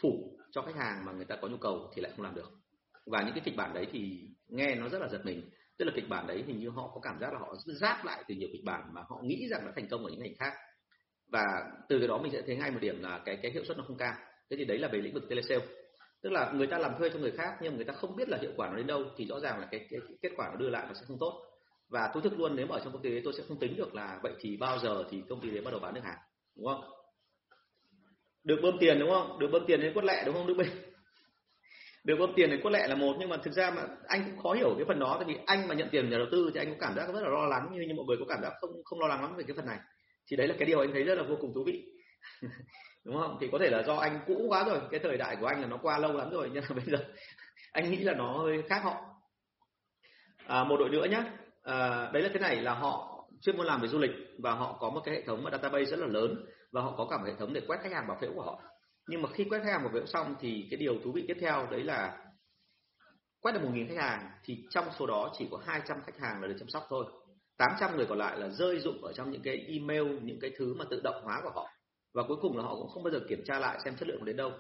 phủ cho khách hàng mà người ta có nhu cầu thì lại không làm được. Và những cái kịch bản đấy thì nghe nó rất là giật mình tức là kịch bản đấy hình như họ có cảm giác là họ giáp lại từ nhiều kịch bản mà họ nghĩ rằng đã thành công ở những ngành khác. Và từ cái đó mình sẽ thấy ngay một điểm là cái cái hiệu suất nó không cao. Thế thì đấy là về lĩnh vực telesale. Tức là người ta làm thuê cho người khác nhưng người ta không biết là hiệu quả nó đến đâu thì rõ ràng là cái, cái, cái kết quả nó đưa lại nó sẽ không tốt. Và tôi thức luôn nếu mà ở trong công ty đấy tôi sẽ không tính được là vậy thì bao giờ thì công ty đấy bắt đầu bán được hàng đúng không? Được bơm tiền đúng không? Được bơm tiền đến quất lẹ đúng không? Đức bình được bơm tiền thì có lẽ là một nhưng mà thực ra mà anh cũng khó hiểu cái phần đó tại vì anh mà nhận tiền nhà đầu tư thì anh cũng cảm giác rất là lo lắng như như mọi người có cảm giác không không lo lắng lắm về cái phần này. Thì đấy là cái điều anh thấy rất là vô cùng thú vị. Đúng không? Thì có thể là do anh cũ quá rồi cái thời đại của anh là nó qua lâu lắm rồi nhưng mà bây giờ anh nghĩ là nó hơi khác họ. À, một đội nữa nhé à, đấy là thế này là họ chuyên môn làm về du lịch và họ có một cái hệ thống database rất là lớn và họ có cả một hệ thống để quét khách hàng bảo phễu của họ nhưng mà khi quét khách hàng một việc xong thì cái điều thú vị tiếp theo đấy là quét được một nghìn khách hàng thì trong số đó chỉ có 200 khách hàng là được chăm sóc thôi. 800 người còn lại là rơi dụng ở trong những cái email, những cái thứ mà tự động hóa của họ. Và cuối cùng là họ cũng không bao giờ kiểm tra lại xem chất lượng đến đâu.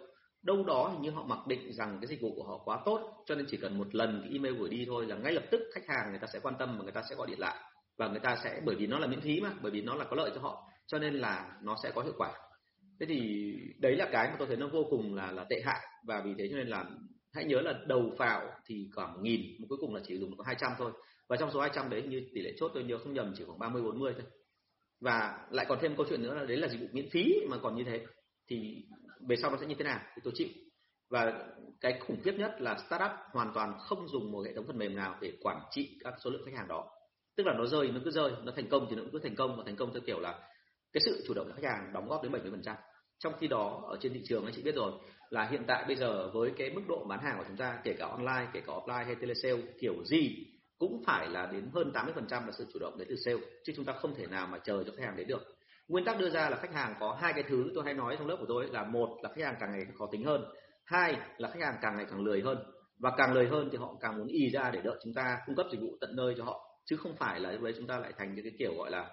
Đâu đó hình như họ mặc định rằng cái dịch vụ của họ quá tốt, cho nên chỉ cần một lần cái email gửi đi thôi là ngay lập tức khách hàng người ta sẽ quan tâm và người ta sẽ gọi điện lại. Và người ta sẽ, bởi vì nó là miễn phí mà, bởi vì nó là có lợi cho họ, cho nên là nó sẽ có hiệu quả thế thì đấy là cái mà tôi thấy nó vô cùng là là tệ hại. Và vì thế cho nên là hãy nhớ là đầu vào thì khoảng nghìn, mà cuối cùng là chỉ dùng có 200 thôi. Và trong số 200 đấy như tỷ lệ chốt tôi nhớ không nhầm chỉ khoảng 30 40 thôi. Và lại còn thêm câu chuyện nữa là đấy là dịch vụ miễn phí mà còn như thế. Thì về sau nó sẽ như thế nào thì tôi chịu. Và cái khủng khiếp nhất là startup hoàn toàn không dùng một hệ thống phần mềm nào để quản trị các số lượng khách hàng đó. Tức là nó rơi, nó cứ rơi, nó thành công thì nó cũng cứ thành công. Và thành công theo kiểu là cái sự chủ động của khách hàng đóng góp đến 70% trong khi đó, ở trên thị trường, anh chị biết rồi, là hiện tại bây giờ với cái mức độ bán hàng của chúng ta, kể cả online, kể cả offline hay telesale, kiểu gì cũng phải là đến hơn 80% là sự chủ động đến từ sale, chứ chúng ta không thể nào mà chờ cho khách hàng đến được. Nguyên tắc đưa ra là khách hàng có hai cái thứ tôi hay nói trong lớp của tôi là một là khách hàng càng ngày càng khó tính hơn, hai là khách hàng càng ngày càng lười hơn. Và càng lười hơn thì họ càng muốn y ra để đợi chúng ta cung cấp dịch vụ tận nơi cho họ, chứ không phải là lúc đấy chúng ta lại thành những cái kiểu gọi là,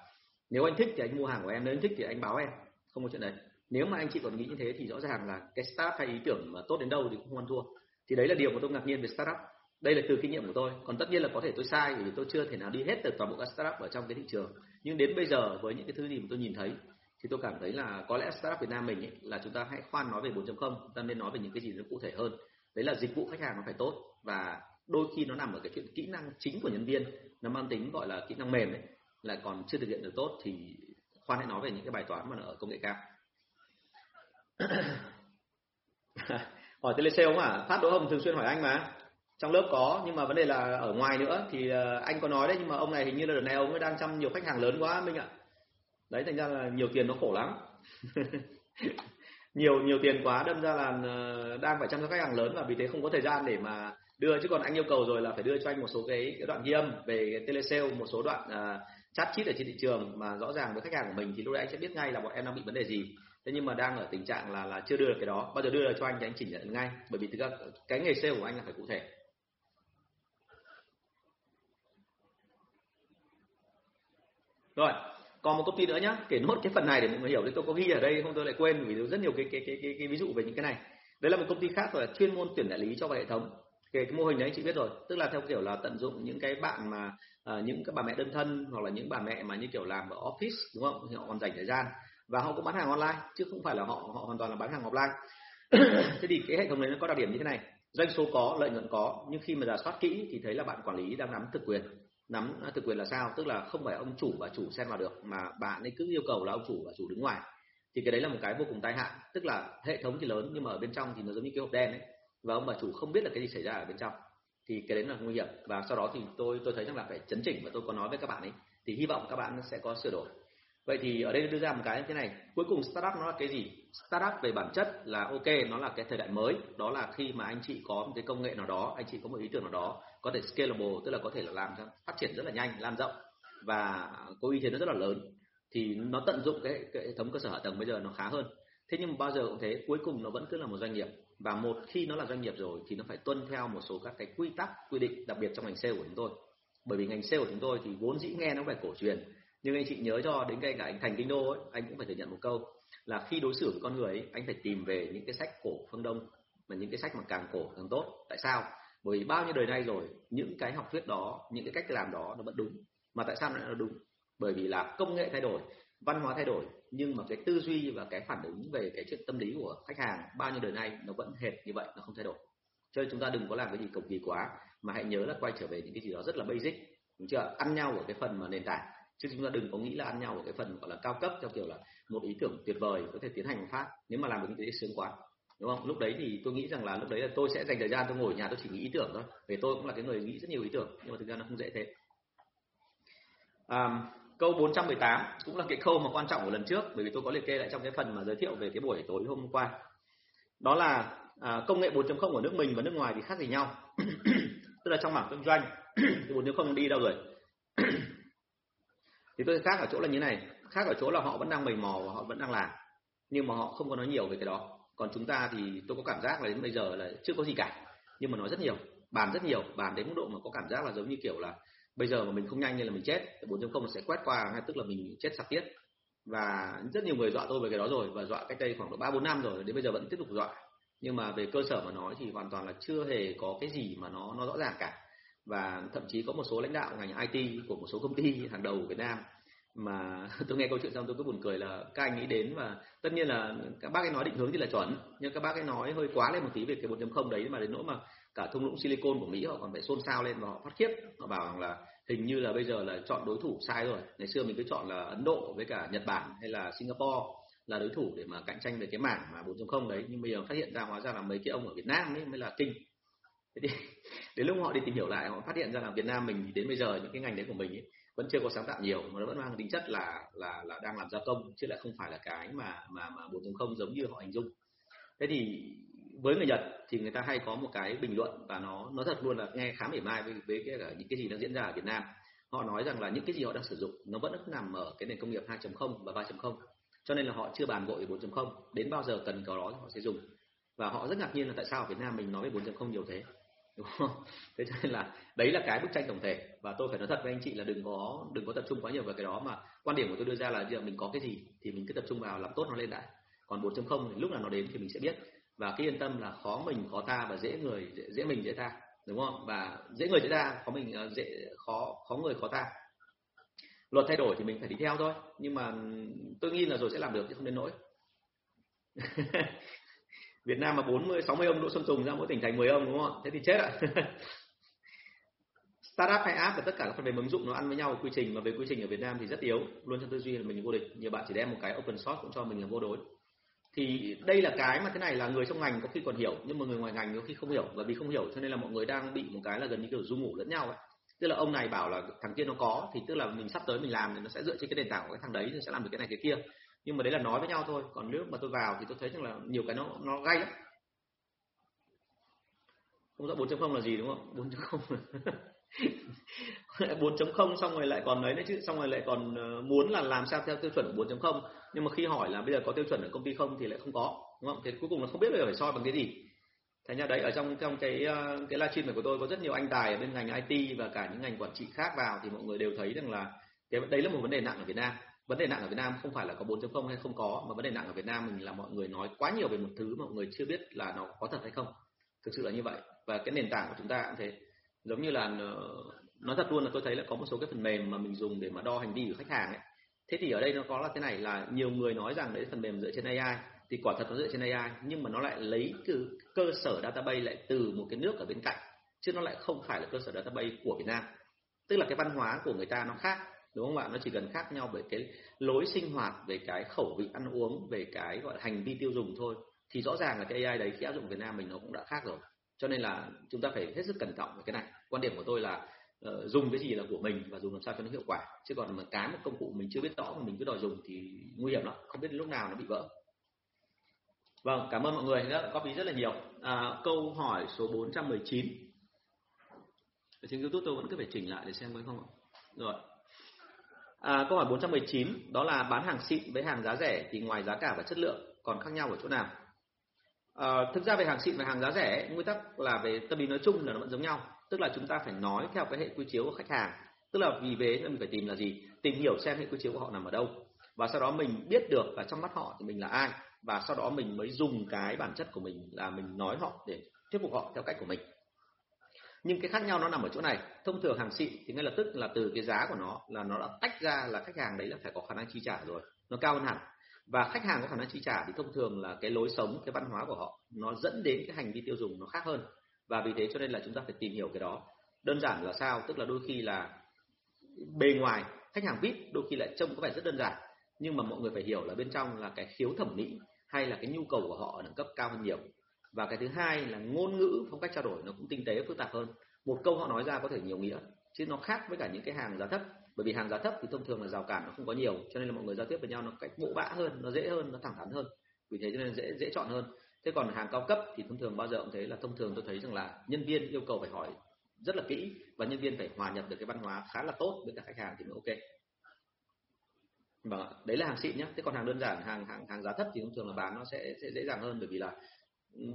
nếu anh thích thì anh mua hàng của em, nếu anh thích thì anh báo em. Không có chuyện đấy nếu mà anh chị còn nghĩ như thế thì rõ ràng là cái startup hay ý tưởng mà tốt đến đâu thì cũng không ăn thua. Thì đấy là điều mà tôi ngạc nhiên về startup. Đây là từ kinh nghiệm của tôi. Còn tất nhiên là có thể tôi sai vì tôi chưa thể nào đi hết được toàn bộ các startup ở trong cái thị trường. Nhưng đến bây giờ với những cái thứ gì mà tôi nhìn thấy thì tôi cảm thấy là có lẽ startup Việt Nam mình ấy, là chúng ta hãy khoan nói về 4.0 chúng ta nên nói về những cái gì nó cụ thể hơn. Đấy là dịch vụ khách hàng nó phải tốt và đôi khi nó nằm ở cái chuyện kỹ năng chính của nhân viên. Nó mang tính gọi là kỹ năng mềm ấy lại còn chưa thực hiện được tốt thì khoan hãy nói về những cái bài toán mà nó ở công nghệ cao. hỏi telesale không à phát đỗ hồng thường xuyên hỏi anh mà. Trong lớp có nhưng mà vấn đề là ở ngoài nữa thì ờ, anh có nói đấy nhưng mà ông này hình như là đợt này ông ấy đang chăm nhiều khách hàng lớn quá minh ạ. Đấy thành ra là nhiều tiền nó khổ lắm. Nhiều nhiều tiền quá đâm ra là ờ, đang phải chăm sóc khách hàng lớn và vì thế không có thời gian để mà đưa. Chứ còn anh yêu cầu rồi là phải đưa cho anh một số cái, cái đoạn ghi âm về cái telesale một số đoạn uh, chat chít ở trên thị trường mà rõ ràng với khách hàng của mình thì lúc đấy anh sẽ biết ngay là bọn em đang bị vấn đề gì thế nhưng mà đang ở tình trạng là là chưa đưa được cái đó. Bao giờ đưa được cho anh thì anh chỉnh nhận ngay. Bởi vì thực ra cái nghề sale của anh là phải cụ thể. Rồi còn một công ty nữa nhá. Kể nốt cái phần này để mọi người hiểu thì tôi có ghi ở đây không tôi lại quên vì rất nhiều cái cái cái cái, cái ví dụ về những cái này. Đấy là một công ty khác là chuyên môn tuyển đại lý cho vào hệ thống. Cái, cái mô hình đấy chị biết rồi. Tức là theo kiểu là tận dụng những cái bạn mà uh, những các bà mẹ đơn thân hoặc là những bà mẹ mà như kiểu làm ở office đúng không? Thì họ còn dành thời gian và họ cũng bán hàng online chứ không phải là họ họ hoàn toàn là bán hàng offline. Thế thì cái hệ thống này nó có đặc điểm như thế này. Doanh số có lợi nhuận có nhưng khi mà giả soát kỹ thì thấy là bạn quản lý đang nắm thực quyền. Nắm thực quyền là sao? Tức là không phải ông chủ và chủ xen vào được mà bạn ấy cứ yêu cầu là ông chủ và chủ đứng ngoài. Thì cái đấy là một cái vô cùng tai hại. Tức là hệ thống thì lớn nhưng mà ở bên trong thì nó giống như cái hộp đen ấy và ông bà chủ không biết là cái gì xảy ra ở bên trong. Thì cái đấy là nguy hiểm. Và sau đó thì tôi tôi thấy rằng là phải chấn chỉnh và tôi có nói với các bạn ấy thì hy vọng các bạn sẽ có sửa đổi vậy thì ở đây đưa ra một cái như thế này. Cuối cùng startup nó là cái gì? Startup về bản chất là ok nó là cái thời đại mới. Đó là khi mà anh chị có một cái công nghệ nào đó anh chị có một ý tưởng nào đó có thể scalable tức là có thể là làm phát triển rất là nhanh lan rộng và có uy thế nó rất là lớn thì nó tận dụng cái, cái hệ thống cơ sở hạ tầng bây giờ nó khá hơn. Thế nhưng mà bao giờ cũng thế cuối cùng nó vẫn cứ là một doanh nghiệp. Và một khi nó là doanh nghiệp rồi thì nó phải tuân theo một số các cái quy tắc quy định đặc biệt trong ngành sale của chúng tôi. Bởi vì ngành sale của chúng tôi thì vốn dĩ nghe nó phải cổ truyền nhưng anh chị nhớ cho đến cái cả anh thành kinh đô ấy anh cũng phải thừa nhận một câu là khi đối xử với con người ấy, anh phải tìm về những cái sách cổ phương đông mà những cái sách mà càng cổ càng tốt. Tại sao? Bởi vì bao nhiêu đời nay rồi những cái học thuyết đó những cái cách làm đó nó vẫn đúng. Mà tại sao nó lại đúng? Bởi vì là công nghệ thay đổi văn hóa thay đổi nhưng mà cái tư duy và cái phản ứng về cái chuyện tâm lý của khách hàng bao nhiêu đời nay nó vẫn hệt như vậy nó không thay đổi. Cho nên chúng ta đừng có làm cái gì cầu kỳ quá mà hãy nhớ là quay trở về những cái gì đó rất là basic đúng chưa? Ăn nhau ở cái phần mà nền tảng chứ chúng ta đừng có nghĩ là ăn nhau ở cái phần gọi là cao cấp theo kiểu là một ý tưởng tuyệt vời có thể tiến hành phát nếu mà làm được như thế sướng quá đúng không? Lúc đấy thì tôi nghĩ rằng là lúc đấy là tôi sẽ dành thời gian tôi ngồi ở nhà tôi chỉ nghĩ ý tưởng thôi. Vì tôi cũng là cái người nghĩ rất nhiều ý tưởng nhưng mà thực ra nó không dễ thế. À, câu 418 cũng là cái câu mà quan trọng của lần trước bởi vì tôi có liệt kê lại trong cái phần mà giới thiệu về cái buổi tối hôm qua. Đó là à, công nghệ 4.0 ở nước mình và nước ngoài thì khác gì nhau. Tức là trong mảng kinh doanh thì 4.0 đi đâu rồi? Thì tôi khác ở chỗ là như này, khác ở chỗ là họ vẫn đang mầy mò và họ vẫn đang làm, nhưng mà họ không có nói nhiều về cái đó. Còn chúng ta thì tôi có cảm giác là đến bây giờ là chưa có gì cả, nhưng mà nói rất nhiều, bàn rất nhiều, bàn đến mức độ mà có cảm giác là giống như kiểu là bây giờ mà mình không nhanh như là mình chết 4.0 sẽ quét qua ngay tức là mình chết sắp tiết. Và rất nhiều người dọa tôi về cái đó rồi, và dọa cách đây khoảng độ ba bốn năm rồi, đến bây giờ vẫn tiếp tục dọa. Nhưng mà về cơ sở mà nói thì hoàn toàn là chưa hề có cái gì mà nó nó rõ ràng cả và thậm chí có một số lãnh đạo ngành IT của một số công ty hàng đầu của Việt Nam mà tôi nghe câu chuyện xong tôi cứ buồn cười là các anh nghĩ đến và tất nhiên là các bác ấy nói định hướng thì là chuẩn, nhưng các bác ấy nói hơi quá lên một tí về cái 4.0 đấy, mà đến nỗi mà cả thung lũng silicon của Mỹ họ còn phải xôn xao lên và họ phát khiếp. Họ bảo rằng là hình như là bây giờ là chọn đối thủ sai rồi. Ngày xưa mình cứ chọn là Ấn Độ với cả Nhật Bản hay là Singapore là đối thủ để mà cạnh tranh về cái mảng mà 4.0 đấy. Nhưng bây giờ phát hiện ra hóa ra là mấy cái ông ở Việt Nam ấy mới là kinh thế thì đến lúc họ đi tìm hiểu lại họ phát hiện ra là Việt Nam mình đến bây giờ những cái ngành đấy của mình ấy, vẫn chưa có sáng tạo nhiều mà nó vẫn mang tính chất là là là đang làm gia công chứ lại không phải là cái mà mà mà 4.0 giống như họ hình dung. Thế thì với người Nhật thì người ta hay có một cái bình luận và nó nó thật luôn là nghe khá mỉa mai với, với cái những cái gì đang diễn ra ở Việt Nam. Họ nói rằng là những cái gì họ đang sử dụng nó vẫn nằm ở cái nền công nghiệp 2.0 và 3.0 cho nên là họ chưa bàn vội 4.0 đến bao giờ cần có đó họ sẽ dùng. Và họ rất ngạc nhiên là tại sao ở Việt Nam mình nói về 4.0 nhiều thế đúng không? Thế cho nên là đấy là cái bức tranh tổng thể. Và tôi phải nói thật với anh chị là đừng có đừng có tập trung quá nhiều vào cái đó mà quan điểm của tôi đưa ra là giờ mình có cái gì thì mình cứ tập trung vào làm tốt nó lên đã. Còn 4.0 thì lúc nào nó đến thì mình sẽ biết. Và cái yên tâm là khó mình khó ta và dễ người dễ, dễ mình dễ ta. Đúng không? Và dễ người dễ ta khó mình ờ, dễ khó khó người khó ta. Luật thay đổi thì mình phải đi theo thôi. Nhưng mà ừ, tôi nghĩ là rồi sẽ làm được chứ không đến nỗi. Việt Nam mà 40 60 ông Đỗ Xuân Tùng ra mỗi tỉnh thành 10 ông, đúng không thế thì chết ạ. Startup hay app và tất cả các phần mềm ứng dụng nó ăn với nhau quy trình, mà về quy trình ở Việt Nam thì rất yếu, luôn trong tư duy là mình vô địch. Nhiều bạn chỉ đem một cái open source cũng cho mình là vô đối. Thì đây là cái mà thế này là người trong ngành có khi còn hiểu, nhưng mà người ngoài ngành có khi không hiểu. Và vì không hiểu cho nên là mọi người đang bị một cái là gần như kiểu du ngủ lẫn nhau ấy. Tức là ông này bảo là thằng kia nó có, thì tức là mình sắp tới mình làm thì nó sẽ dựa trên cái nền tảng của cái thằng đấy, thì sẽ làm được cái này, cái kia nhưng mà đấy là nói với nhau thôi. Còn nếu mà tôi vào thì tôi thấy rằng là nhiều cái nó nó gay lắm. Không rõ 4.0 là gì, đúng không? 4.0 4.0 xong rồi lại còn đấy nữa chứ. Xong rồi lại còn ờ, muốn là làm sao theo tiêu chuẩn 4.0 nhưng mà khi hỏi là bây giờ có tiêu chuẩn ở công ty không thì lại không có, đúng không? Thế cuối cùng là không biết là phải soi bằng cái gì. Thành ra đấy, ở trong trong cái ờ, cái livestream này của tôi có rất nhiều anh tài ở bên ngành IT và cả những ngành quản trị khác vào thì mọi người đều thấy rằng là cái, đấy là một vấn đề nặng ở Việt Nam vấn đề nặng ở Việt Nam không phải là có 4.0 hay không có, mà vấn đề nặng ở Việt Nam mình là mọi người nói quá nhiều về một thứ mà mọi người chưa biết là nó có thật hay không. Thực sự là như vậy. Và cái nền tảng của chúng ta cũng thế. Giống như là ờ, nói thật luôn là tôi thấy là có một số cái phần mềm mà mình dùng để mà đo hành vi của khách hàng ấy. Thế thì ở đây nó có là thế này, là nhiều người nói rằng đấy phần mềm dựa trên AI thì quả thật nó dựa trên AI nhưng mà nó lại lấy từ cơ sở database lại từ một cái nước ở bên cạnh, chứ nó lại không phải là cơ sở database của Việt Nam. Tức là cái văn hóa của người ta nó khác đúng không ạ? Nó chỉ cần khác nhau về cái lối sinh hoạt về cái khẩu vị ăn uống về cái gọi là hành vi tiêu dùng thôi. Thì rõ ràng là cái AI đấy khi áp dụng Việt Nam mình nó cũng đã khác rồi. Cho nên là chúng ta phải hết sức cẩn trọng về cái này. Quan điểm của tôi là uh, dùng cái gì là của mình và dùng làm sao cho nó hiệu quả. Chứ còn mà cái một công cụ mình chưa biết rõ mà mình cứ đòi dùng thì nguy hiểm lắm. Không biết lúc nào nó bị vỡ. Vâng cảm ơn mọi người đã copy rất là nhiều. À, câu hỏi số 419 ở trên youtube tôi vẫn cứ phải chỉnh lại để xem có không ạ. Rồi à, câu hỏi 419 đó là bán hàng xịn với hàng giá rẻ thì ngoài giá cả và chất lượng còn khác nhau ở chỗ nào? À, thực ra về hàng xịn và hàng giá rẻ nguyên tắc là về tâm lý nói chung là nó vẫn giống nhau. Tức là chúng ta phải nói theo cái hệ quy chiếu của khách hàng. Tức là vì thế mình phải tìm là gì? Tìm hiểu xem hệ quy chiếu của họ nằm ở đâu. Và sau đó mình biết được là trong mắt họ thì mình là ai. Và sau đó mình mới dùng cái bản chất của mình là mình nói họ để thuyết phục họ theo cách của mình nhưng cái khác nhau nó nằm ở chỗ này. Thông thường hàng xịn thì ngay lập tức là từ cái giá của nó, là nó đã tách ra là khách hàng đấy là phải có khả năng chi trả rồi. Nó cao hơn hẳn. Và khách hàng có khả năng chi trả thì thông thường là cái lối sống, cái văn hóa của họ, nó dẫn đến cái hành vi tiêu dùng nó khác hơn. Và vì thế cho nên là chúng ta phải tìm hiểu cái đó. Đơn giản là sao? Tức là đôi khi là bề ngoài, khách hàng vip đôi khi lại trông có vẻ rất đơn giản. Nhưng mà mọi người phải hiểu là bên trong là cái khiếu thẩm mỹ hay là cái nhu cầu của họ ở đẳng cấp cao hơn nhiều và cái thứ hai là ngôn ngữ phong cách trao đổi nó cũng tinh tế phức tạp hơn. Một câu họ nói ra có thể nhiều nghĩa chứ nó khác với cả những cái hàng giá thấp. Bởi vì hàng giá thấp thì thông thường là rào cản nó không có nhiều cho nên là mọi người giao tiếp với nhau nó cách bộ bã hơn nó dễ hơn nó thẳng thắn hơn. Vì thế cho nên dễ dễ chọn hơn. Thế còn hàng cao cấp thì thông thường bao giờ cũng thế là thông thường tôi thấy rằng là nhân viên yêu cầu phải hỏi rất là kỹ và nhân viên phải hòa nhập được cái văn hóa khá là tốt với cả khách hàng thì mới ok. Vâng và đấy là hàng xịn nhé thế còn hàng đơn giản hàng hàng hàng giá thấp thì thông thường là bán nó sẽ, sẽ dễ dàng hơn bởi vì là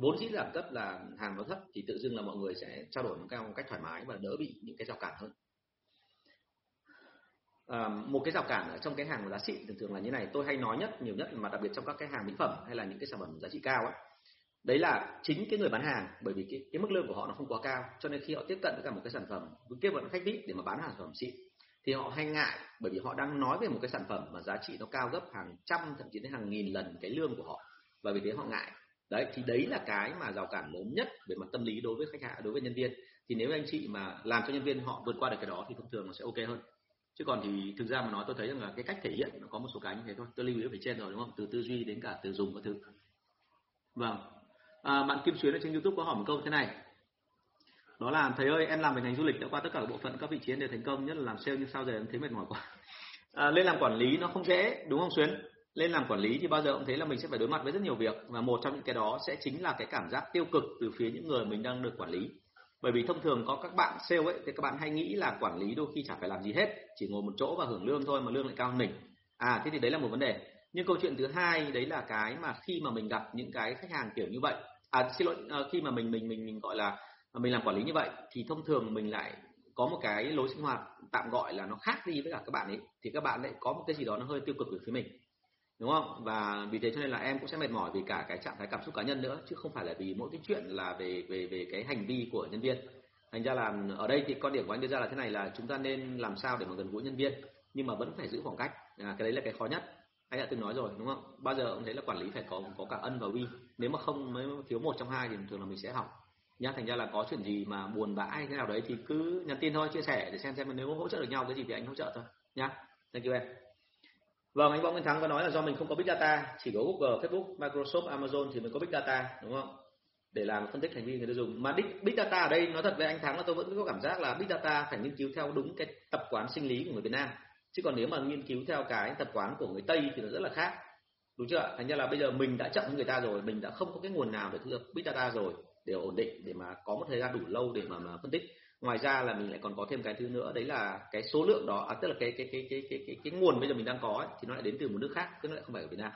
vốn dĩ giảm cấp là hàng nó thấp thì tự dưng là mọi người sẽ trao đổi nó cao một cách thoải mái và đỡ bị những cái rào cản hơn. À, một cái rào cản ở trong cái hàng giá trị thường thường là như này tôi hay nói nhất nhiều nhất mà đặc biệt trong các cái hàng mỹ phẩm hay là những cái sản phẩm giá trị cao ấy. Đấy là chính cái người bán hàng bởi vì cái, cái mức lương của họ nó không quá cao cho nên khi họ tiếp cận với cả một cái sản phẩm với kế vận khách vip để mà bán hàng sản phẩm xịn thì họ hay ngại bởi vì họ đang nói về một cái sản phẩm mà giá trị nó cao gấp hàng trăm thậm chí đến hàng nghìn lần cái lương của họ và vì thế họ ngại đấy thì đấy là cái mà rào cản lớn nhất về mặt tâm lý đối với khách hàng đối với nhân viên. Thì nếu anh chị mà làm cho nhân viên họ vượt qua được cái đó thì thông thường nó sẽ ok hơn. Chứ còn thì thực ra mà nói tôi thấy rằng là cái cách thể hiện nó có một số cái như thế thôi. Tôi lưu ý ở phía trên rồi đúng không? Từ tư duy đến cả từ dùng các thứ. Vâng. À, bạn Kim Xuyến ở trên YouTube có hỏi một câu thế này. Đó là thầy ơi em làm về ngành du lịch đã qua tất cả các bộ phận các vị trí đều thành công nhất là làm sale nhưng sao giờ em thấy mệt mỏi quá. À, lên làm quản lý nó không dễ đúng không Xuyến? Lên làm quản lý thì bao giờ cũng thấy là mình sẽ phải đối mặt với rất nhiều việc. Và một trong những cái đó sẽ chính là cái cảm giác tiêu cực từ phía những người mình đang được quản lý. Bởi vì thông thường có các bạn sale ấy, thì các bạn hay nghĩ là quản lý đôi khi chả phải làm gì hết, chỉ ngồi một chỗ và hưởng lương thôi mà lương lại cao hơn mình. À thế thì đấy là một vấn đề. Nhưng câu chuyện thứ hai, đấy là cái mà khi mà mình gặp những cái khách hàng kiểu như vậy. À xin lỗi ờ, khi mà mình mình mình mình gọi là mình làm quản lý như vậy, thì thông thường mình lại có một cái lối sinh hoạt tạm gọi là nó khác đi với cả các bạn ấy. Thì các bạn lại có một cái gì đó nó hơi tiêu cực về phía mình đúng không? Và vì thế cho nên là em cũng sẽ mệt mỏi vì cả cái trạng thái cảm xúc cá nhân nữa chứ không phải là vì mỗi cái chuyện là về về về cái hành vi của nhân viên. Thành ra là ở đây thì quan điểm của anh đưa ra là thế này là chúng ta nên làm sao để mà gần gũi nhân viên nhưng mà vẫn phải giữ khoảng cách. À, cái đấy là cái khó nhất. Anh đã từng nói rồi đúng không? Bao giờ ông thấy là quản lý phải có có cả ân và uy. Nếu mà không mới thiếu một trong hai thì thường là mình sẽ học nhá thành ra là có chuyện gì mà buồn bã hay thế nào đấy thì cứ nhắn tin thôi chia sẻ để xem xem nếu hỗ trợ được nhau cái gì thì anh hỗ trợ thôi. Nhá thank you em. Vâng, anh Võ Nguyên Thắng có nói là do mình không có Big Data, chỉ có Google, Facebook, Microsoft, Amazon thì mới có Big Data, đúng không? Để làm phân tích hành vi người tiêu dùng. Mà Big, Big Data ở đây nói thật với anh Thắng là tôi vẫn có cảm giác là Big Data phải nghiên cứu theo đúng cái tập quán sinh lý của người Việt Nam. Chứ còn nếu mà nghiên cứu theo cái tập quán của người Tây thì nó rất là khác. Đúng chưa? Thành ra là bây giờ mình đã chậm người ta rồi, mình đã không có cái nguồn nào để thu thập Big Data rồi để ổn định để mà có một thời gian đủ lâu để mà, mà phân tích ngoài ra là mình lại còn có thêm cái thứ nữa đấy là cái số lượng đó à, tức là cái cái cái cái cái cái, cái nguồn bây giờ mình đang có ấy, thì nó lại đến từ một nước khác chứ nó lại không phải ở Việt Nam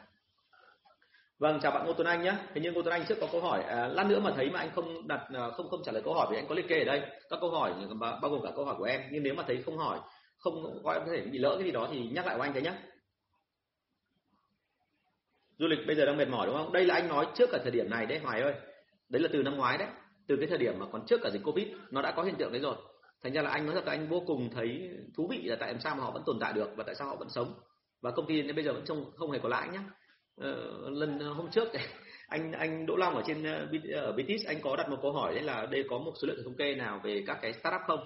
Vâng, chào bạn Ngô Tuấn Anh nhé. Thế nhưng Ngô Tuấn Anh trước có câu hỏi, à, lát nữa mà thấy mà anh không đặt à, không không trả lời câu hỏi thì anh có liệt kê ở đây các câu hỏi bao gồm cả câu hỏi của em. Nhưng nếu mà thấy không hỏi, không có em có thể bị lỡ cái gì đó thì nhắc lại của anh thế nhé. Du lịch bây giờ đang mệt mỏi đúng không? Đây là anh nói trước cả thời điểm này đấy Hoài ơi. Đấy là từ năm ngoái đấy từ cái thời điểm mà còn trước cả dịch covid nó đã có hiện tượng đấy rồi. Thành ra là anh nói thật là anh vô cùng thấy thú vị là tại sao mà họ vẫn tồn tại được và tại sao họ vẫn sống. Và công ty đến bây giờ vẫn trông không hề có lãi nhá. Ờ, lần hôm trước anh anh Đỗ Long ở trên ờ, ở BTS anh có đặt một câu hỏi đấy là đây có một số lượng thống kê nào về các cái startup không?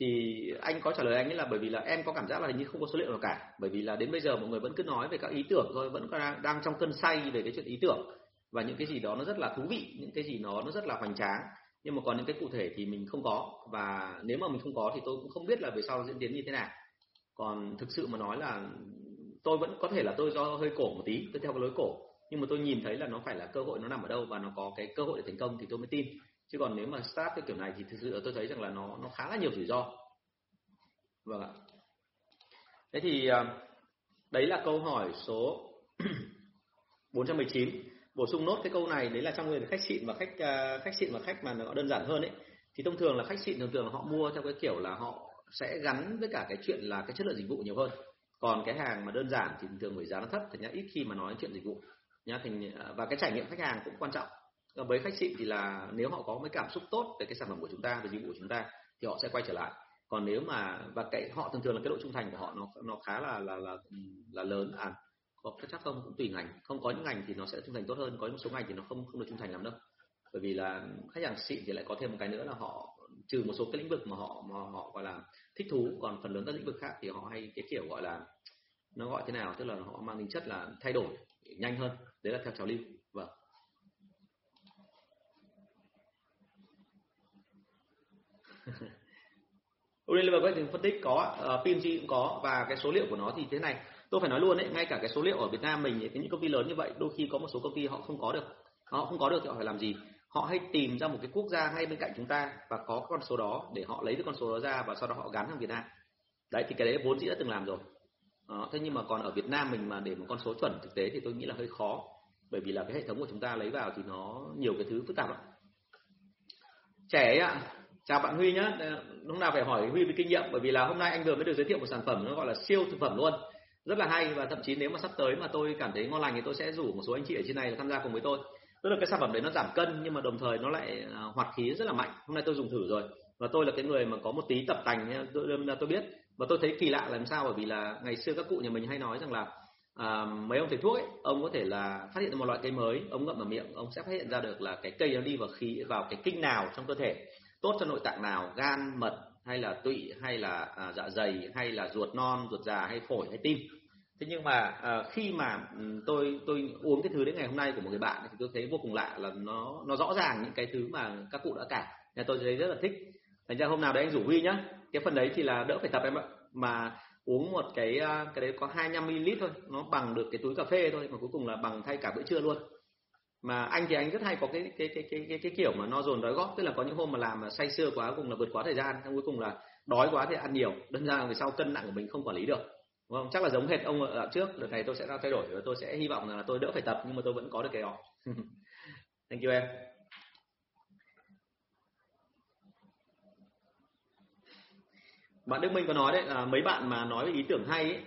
Thì anh có trả lời anh ấy là bởi vì là em có cảm giác là hình như không có số liệu nào cả. Bởi vì là đến bây giờ mọi người vẫn cứ nói về các ý tưởng thôi vẫn đang, đang trong cơn say về cái chuyện ý tưởng và những cái gì đó nó rất là thú vị, những cái gì nó nó rất là hoành tráng. Nhưng mà còn những cái cụ thể thì mình không có. Và nếu mà mình không có thì tôi cũng không biết là về sau diễn tiến như thế nào. Còn thực sự mà nói là tôi vẫn có thể là tôi do hơi cổ một tí, tôi theo cái lối cổ. Nhưng mà tôi nhìn thấy là nó phải là cơ hội nó nằm ở đâu và nó có cái cơ hội để thành công thì tôi mới tin. Chứ còn nếu mà start cái kiểu này thì thực sự tôi thấy rằng là nó nó khá là nhiều rủi ro. Vâng ạ. Thế thì à, đấy là câu hỏi số 419 bổ sung nốt cái câu này, đấy là trong người khách xịn và khách à, khách xịn và khách mà nó đơn giản hơn ấy. Thì thông thường là khách xịn thường thường họ mua theo cái kiểu là họ sẽ gắn với cả cái chuyện là cái chất lượng dịch vụ nhiều hơn. Còn cái hàng mà đơn giản thì thường phải giá nó thấp thì nhá, ít khi mà nói chuyện dịch vụ, nhá thành và cái trải nghiệm khách hàng cũng quan trọng. Với khách xịn thì là nếu họ có cái cảm xúc tốt về cái sản phẩm của chúng ta, về dịch vụ của chúng ta thì họ sẽ quay trở lại. Còn nếu mà, và cái, họ thường thường là cái độ trung thành của họ nó nó khá là là là là lớn. À có chắc không cũng tùy ngành. Không có những ngành thì nó sẽ trung thành tốt hơn có một số ngành thì nó không không được trung thành lắm đâu. Bởi vì là khách hàng xịn thì lại có thêm một cái nữa là họ trừ một số cái lĩnh vực mà họ mà họ gọi là thích thú còn phần lớn các lĩnh vực khác thì họ hay cái kiểu gọi là nó gọi thế nào? Tức là họ mang tính chất là thay đổi nhanh hơn. Đấy là theo trào lưu. Vâng. Unilever thì phân tích có, uh, ờ, PMG cũng có và cái số liệu của nó thì thế này tôi phải nói luôn đấy ngay cả cái số liệu ở Việt Nam mình những công ty lớn như vậy đôi khi có một số công ty họ không có được. Họ không có được thì họ phải làm gì? Họ hay tìm ra một cái quốc gia ngay bên cạnh chúng ta và có con số đó để họ lấy cái con số đó ra và sau đó họ gắn sang Việt Nam. Đấy thì cái đấy vốn dĩ đã từng làm rồi. Đó, thế nhưng mà còn ở Việt Nam mình mà để một con số chuẩn thực tế thì tôi nghĩ là hơi khó. Bởi vì là cái hệ thống của chúng ta lấy vào thì nó nhiều cái thứ phức tạp lắm. Trẻ ạ chào bạn Huy nhá. Lúc nào phải hỏi Huy về kinh nghiệm? Bởi vì là hôm nay anh vừa mới được giới thiệu một sản phẩm nó gọi là siêu thực phẩm luôn rất là hay và thậm chí nếu mà sắp tới mà tôi cảm thấy ngon lành thì tôi sẽ rủ một số anh chị ở trên này tham gia cùng với tôi. Tức là cái sản phẩm đấy nó giảm cân nhưng mà đồng thời nó lại à, hoạt khí rất là mạnh. Hôm nay tôi dùng thử rồi và tôi là cái người mà có một tí tập tành tôi, tôi biết. Và tôi thấy kỳ lạ làm sao? Bởi vì là ngày xưa các cụ nhà mình hay nói rằng là à, mấy ông thầy thuốc ấy ông có thể là phát hiện một loại cây mới ông ngậm vào miệng ông sẽ phát hiện ra được là cái cây nó đi vào khí vào cái kinh nào trong cơ thể tốt cho nội tạng nào gan mật hay là tụy hay là à, dạ dày hay là ruột non ruột già hay phổi hay tim. Thế nhưng mà à, khi mà ừ, tôi tôi uống cái thứ đến ngày hôm nay của một người bạn thì tôi thấy vô cùng lạ là nó nó rõ ràng những cái thứ mà các cụ đã cả nhà tôi thấy rất là thích. Thành ra hôm nào đấy anh rủ huy nhá. Cái phần đấy thì là đỡ phải tập em ạ. Mà uống một cái à, cái đấy có 25 ml thôi. Nó bằng được cái túi cà phê thôi mà cuối cùng là bằng thay cả bữa trưa luôn mà anh thì anh rất hay có cái cái cái cái cái, cái kiểu mà no dồn đói góp tức là có những hôm mà làm mà say sưa quá cùng là vượt quá thời gian xong cuối cùng là đói quá thì ăn nhiều. Đơn giản về sau cân nặng của mình không quản lý được đúng không? Chắc là giống hệt ông ở trước lần này tôi sẽ thay đổi và tôi sẽ hy vọng là tôi đỡ phải tập nhưng mà tôi vẫn có được cái đó. Thank you em. Bạn Đức Minh có nói đấy là mấy bạn mà nói về ý tưởng hay ấy,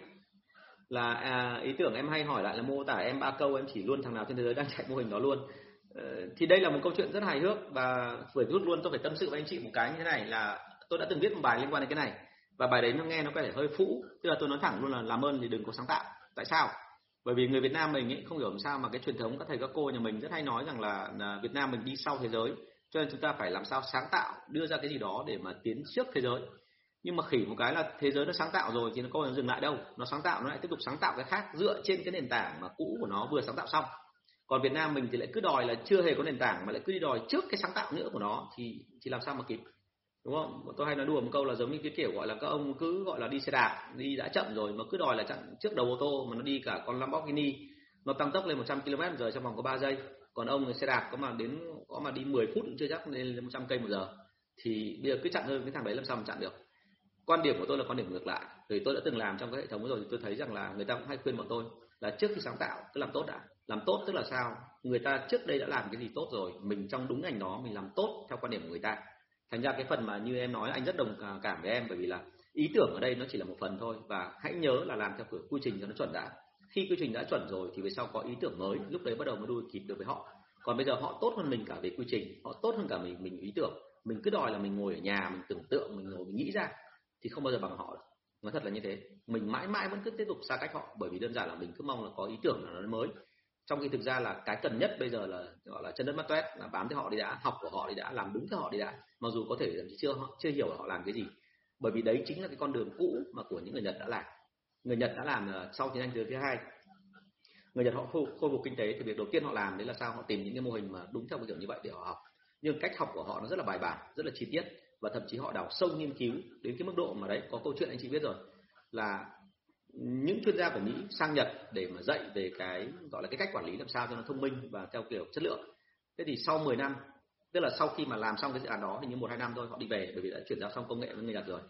là à, ý tưởng em hay hỏi lại là mô tả em ba câu em chỉ luôn thằng nào trên thế giới đang chạy mô hình đó luôn. Ờ, thì đây là một câu chuyện rất hài hước và phải rút luôn. Tôi phải tâm sự với anh chị một cái như thế này là tôi đã từng viết một bài liên quan đến cái này và bài đấy nó nghe nó có vẻ hơi phũ. Tức là tôi nói thẳng luôn là làm ơn thì đừng có sáng tạo. Tại sao? Bởi vì người Việt Nam mình ấy, không hiểu làm sao mà cái truyền thống các thầy các cô nhà mình rất hay nói rằng là, là Việt Nam mình đi sau thế giới. Cho nên chúng ta phải làm sao sáng tạo đưa ra cái gì đó để mà tiến trước thế giới nhưng mà khỉ một cái là thế giới nó sáng tạo rồi thì nó có dừng lại đâu. Nó sáng tạo, nó lại tiếp tục sáng tạo cái khác dựa trên cái nền tảng mà cũ của nó vừa sáng tạo xong. Còn Việt Nam mình thì lại cứ đòi là chưa hề có nền tảng mà lại cứ đi đòi trước cái sáng tạo nữa của nó thì thì làm sao mà kịp, đúng không? Tôi hay nói đùa một câu là giống như cái kiểu gọi là các ông cứ gọi là đi xe đạp, đi đã chậm rồi mà cứ đòi là chặn trước đầu ô tô mà nó đi cả con Lamborghini. Nó tăng tốc lên 100 km giờ trong vòng có 3 giây. Còn ông xe đạp có mà đến, có mà đi 10 phút cũng chưa chắc lên 100 cây một giờ. Thì bây giờ cứ chặn hơn cái thằng đấy làm sao mà chặn được? Quan điểm của tôi là quan điểm ngược lại. Vì tôi đã từng làm trong cái hệ thống rồi thì tôi thấy rằng là người ta cũng hay khuyên bọn tôi là trước khi sáng tạo, cứ làm tốt đã. Làm tốt tức là sao? Người ta trước đây đã làm cái gì tốt rồi, mình trong đúng ngành đó mình làm tốt theo quan điểm của người ta. Thành ra cái phần mà như em nói, anh rất đồng cảm với em bởi vì là ý tưởng ở đây nó chỉ là một phần thôi và hãy nhớ là làm theo kiểu quy trình cho nó chuẩn đã. Khi quy trình đã chuẩn rồi thì về sau có ý tưởng mới, lúc đấy bắt đầu mới đuôi kịp được với họ. Còn bây giờ họ tốt hơn mình cả về quy trình, họ tốt hơn cả mình mình ý tưởng. Mình cứ đòi là mình ngồi ở nhà, mình tưởng tượng, mình ngồi, mình nghĩ ra thì không bao giờ bằng họ được nói thật là như thế. Mình mãi mãi vẫn cứ tiếp tục xa cách họ bởi vì đơn giản là mình cứ mong là có ý tưởng là nó mới. Trong khi thực ra là cái cần nhất bây giờ là gọi là chân đất mắt toét là bám theo họ đi đã học của họ đi đã làm đúng theo họ đi đã. Mặc dù có thể là chưa chưa hiểu họ làm cái gì. Bởi vì đấy chính là cái con đường cũ mà của những người Nhật đã làm. Người Nhật đã làm ờ, sau chiến tranh thế thứ hai. Người Nhật họ khôi, khôi phục kinh tế thì việc đầu tiên họ làm đấy là sao? Họ tìm những cái mô hình mà đúng theo cái kiểu như vậy để họ học. Nhưng cách học của họ nó rất là bài bản rất là chi tiết và thậm chí họ đào sâu nghiên cứu đến cái mức độ mà đấy có câu chuyện anh chị biết rồi là những chuyên gia của Mỹ sang Nhật để mà dạy về cái gọi là cái cách quản lý làm sao cho nó thông minh và theo kiểu chất lượng. Thế thì sau 10 năm, tức là sau khi mà làm xong cái dự án đó thì như một hai năm thôi họ đi về bởi vì đã chuyển giao xong công nghệ với người Nhật rồi.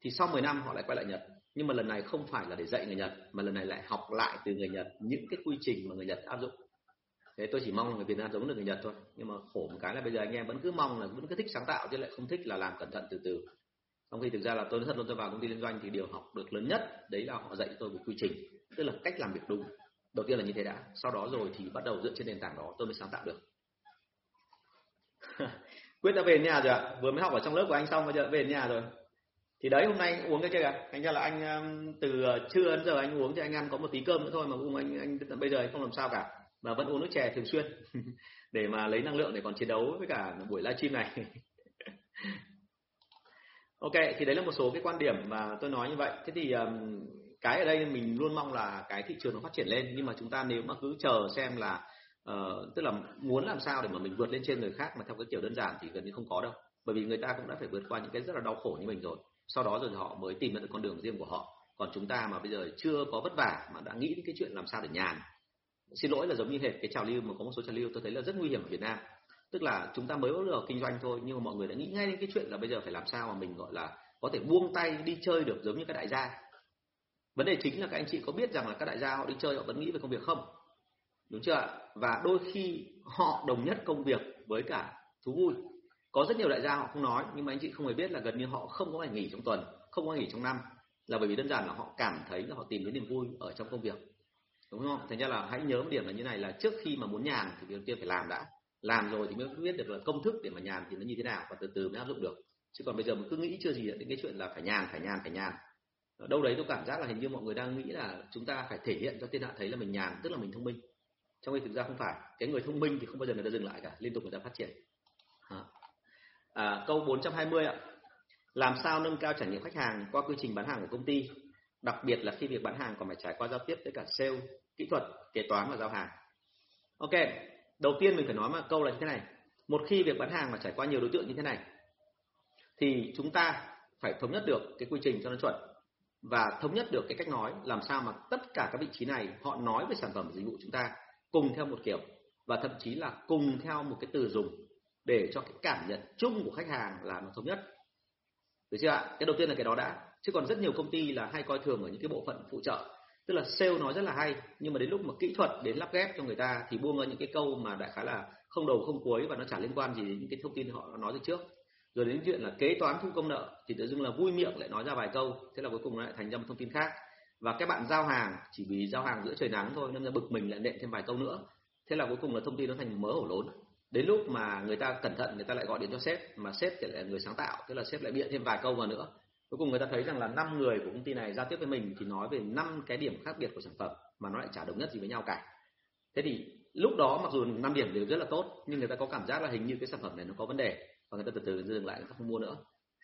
Thì sau 10 năm họ lại quay lại Nhật, nhưng mà lần này không phải là để dạy người Nhật mà lần này lại học lại từ người Nhật những cái quy trình mà người Nhật áp dụng. Thế tôi chỉ mong là người Việt Nam giống được người Nhật thôi, nhưng mà khổ một cái là bây giờ anh em vẫn cứ mong là vẫn cứ thích sáng tạo chứ lại không thích là làm cẩn thận từ từ. Trong khi thực ra là tôi nói thật luôn tôi vào công ty liên doanh thì điều học được lớn nhất đấy là họ dạy tôi về quy trình tức là cách làm việc đúng. Đầu tiên là như thế đã sau đó rồi thì bắt đầu dựa trên nền tảng đó tôi mới sáng tạo được. Quyết đã về nhà rồi ạ vừa mới học ở trong lớp của anh xong bây giờ về nhà rồi. Thì đấy hôm nay uống cái chưa ạ anh ra là anh um, từ uh, trưa đến giờ anh uống thì anh ăn có một tí cơm nữa thôi mà cùng anh anh bây giờ anh không làm sao cả mà vẫn uống nước chè thường xuyên để mà lấy năng lượng để còn chiến đấu với cả buổi livestream này. Ok thì đấy là một số cái quan điểm mà tôi nói như vậy. Thế thì um, cái ở đây mình luôn mong là cái thị trường nó phát triển lên. Nhưng mà chúng ta nếu mà cứ chờ xem là uh, tức là muốn làm sao để mà mình vượt lên trên người khác mà theo cái kiểu đơn giản thì gần như không có đâu. Bởi vì người ta cũng đã phải vượt qua những cái rất là đau khổ như mình rồi. Sau đó rồi họ mới tìm được con đường riêng của họ. Còn chúng ta mà bây giờ chưa có vất vả mà đã nghĩ đến cái chuyện làm sao để nhàn xin lỗi là giống như hệt cái trào lưu mà có một số trào lưu tôi thấy là rất nguy hiểm ở Việt Nam. Tức là chúng ta mới bắt đầu kinh doanh thôi, nhưng mà mọi người đã nghĩ ngay đến cái chuyện là bây giờ phải làm sao mà mình, gọi là, có thể buông tay đi chơi được giống như các đại gia. Vấn đề chính là các anh chị có biết rằng là các đại gia họ đi chơi họ vẫn nghĩ về công việc không? Đúng chưa và đôi khi họ đồng nhất công việc với cả thú vui. Có rất nhiều đại gia họ không nói, nhưng mà anh chị không hề biết là gần như họ không có ngày nghỉ trong tuần, không có ngày nghỉ trong năm. Là bởi vì đơn giản là họ cảm thấy là họ tìm đến niềm vui ở trong công việc đúng không? Thành ra là hãy nhớ một điểm là như này là trước khi mà muốn nhàn thì đầu tiên phải làm đã. Làm rồi thì mới biết được là công thức để mà nhàn thì nó như thế nào và từ từ mới áp dụng được. Chứ còn bây giờ mình cứ nghĩ chưa gì đến cái chuyện là phải nhàn phải nhàn phải nhàn. Ở đâu đấy tôi cảm giác là hình như mọi người đang nghĩ là chúng ta phải thể hiện cho thiên hạ thấy là mình nhàn tức là mình thông minh. Trong khi thực ra không phải. Cái người thông minh thì không bao giờ người ta dừng lại cả liên tục người ta phát triển. À, câu 420 ạ. Làm sao nâng cao trải nghiệm khách hàng qua quy trình bán hàng của công ty? Đặc biệt là khi việc bán hàng còn phải trải qua giao tiếp với cả sale, kỹ thuật, kế toán và giao hàng. Ok, đầu tiên mình phải nói một câu là như thế này. Một khi việc bán hàng mà trải qua nhiều đối tượng như thế này, thì chúng ta phải thống nhất được cái quy trình cho nó chuẩn và thống nhất được cái cách nói làm sao mà tất cả các vị trí này họ nói về sản phẩm dịch vụ chúng ta cùng theo một kiểu và thậm chí là cùng theo một cái từ dùng để cho cái cảm nhận chung của khách hàng là nó thống nhất. Được chưa ạ? Cái đầu tiên là cái đó đã chứ còn rất nhiều công ty là hay coi thường ở những cái bộ phận phụ trợ. Tức là sale nói rất là hay, nhưng mà đến lúc mà kỹ thuật đến lắp ghép cho người ta thì buông ra những cái câu mà đại khái là không đầu không cuối và nó chả liên quan gì đến những cái thông tin họ nói từ trước. Rồi đến chuyện là kế toán thu công nợ thì tự dưng là vui miệng lại nói ra vài câu, thế là cuối cùng lại thành ra một thông tin khác. Và các bạn giao hàng, chỉ vì giao hàng giữa trời nắng thôi nên là bực mình lại nện thêm vài câu nữa. Thế là cuối cùng là thông tin nó thành mớ hổ lốn. Đến lúc mà người ta cẩn thận, người ta lại gọi điện cho sếp, mà sếp thì lại là người sáng tạo, tức là sếp lại bịa thêm vài câu vào nữa cuối cùng người ta thấy rằng là năm người của công ty này giao tiếp với mình thì nói về năm cái điểm khác biệt của sản phẩm mà nó lại chả đồng nhất gì với nhau cả. Thế thì lúc đó mặc dù năm điểm đều rất là tốt, nhưng người ta có cảm giác là hình như cái sản phẩm này nó có vấn đề và người ta từ từ dừng lại, người ta không mua nữa.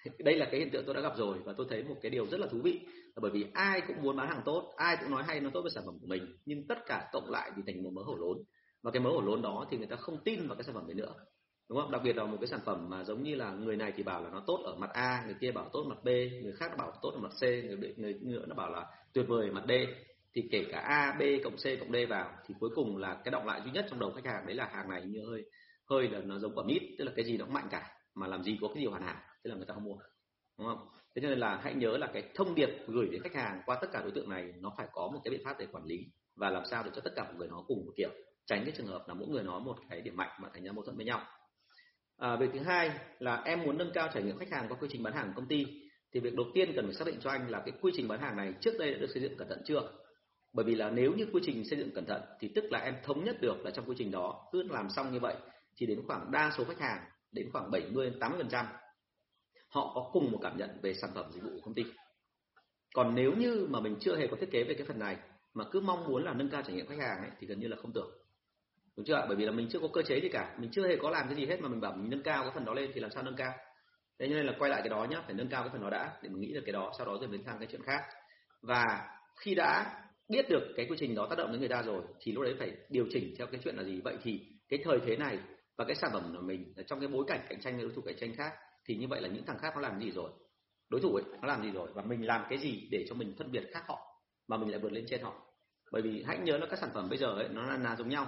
Đây là cái hiện tượng tôi đã gặp rồi và tôi thấy một cái điều rất là thú vị là bởi vì ai cũng muốn bán hàng tốt, ai cũng nói hay, nó tốt với sản phẩm của mình, nhưng tất cả cộng lại thì thành một mớ hổ lốn. Và cái mớ hổ lốn đó thì người ta không tin vào cái sản phẩm đấy nữa đúng không? Đặc biệt là một cái sản phẩm mà giống như là người này thì bảo là nó tốt ở mặt A, người kia bảo tốt ở mặt B, người khác bảo tốt ở mặt C, người người nữa nó bảo là tuyệt vời ở mặt D. Thì kể cả A, B cộng C cộng D vào thì cuối cùng là cái động lại duy nhất trong đầu khách hàng đấy là hàng này như hơi hơi là nó giống quả mít, tức là cái gì nó cũng mạnh cả, mà làm gì có cái gì hoàn hảo thế là người ta không mua, đúng không? Thế cho nên là hãy nhớ là cái thông điệp gửi đến khách hàng qua tất cả đối tượng này nó phải có một cái biện pháp để quản lý và làm sao để cho tất cả mọi người nó cùng một kiểu, tránh cái trường hợp là mỗi người nói một cái điểm mạnh mà thành ra mâu thuẫn với nhau à, việc thứ hai là em muốn nâng cao trải nghiệm khách hàng qua quy trình bán hàng của công ty. Thì việc đầu tiên cần phải xác định cho anh là cái quy trình bán hàng này trước đây đã được xây dựng cẩn thận chưa? Bởi vì là nếu như quy trình xây dựng cẩn thận thì tức là em thống nhất được là trong quy trình đó cứ làm xong như vậy thì đến khoảng đa số khách hàng đến khoảng 70 80 phần trăm họ có cùng một cảm nhận về sản phẩm dịch vụ của công ty. Còn nếu như mà mình chưa hề có thiết kế về cái phần này mà cứ mong muốn là nâng cao trải nghiệm khách hàng ấy, thì gần như là không tưởng đúng chưa bởi vì là mình chưa có cơ chế gì cả. Mình chưa hề có làm cái gì hết mà mình bảo mình nâng cao cái phần đó lên thì làm sao nâng cao? Thế nên là quay lại cái đó nhá phải nâng cao cái phần đó đã để mình nghĩ được cái đó sau đó rồi đến sang cái chuyện khác. Và khi đã biết được cái quy trình đó tác động đến người ta rồi thì lúc đấy phải điều chỉnh theo cái chuyện là gì? Vậy thì cái thời thế này và cái sản phẩm của mình trong cái bối cảnh cạnh tranh với đối thủ cạnh tranh khác thì như vậy là những thằng khác nó làm gì rồi? Đối thủ ấy nó làm gì rồi? Và mình làm cái gì để cho mình phân biệt khác họ mà mình lại vượt lên trên họ? Bởi vì hãy nhớ là các sản phẩm bây giờ ấy nó là, là giống nhau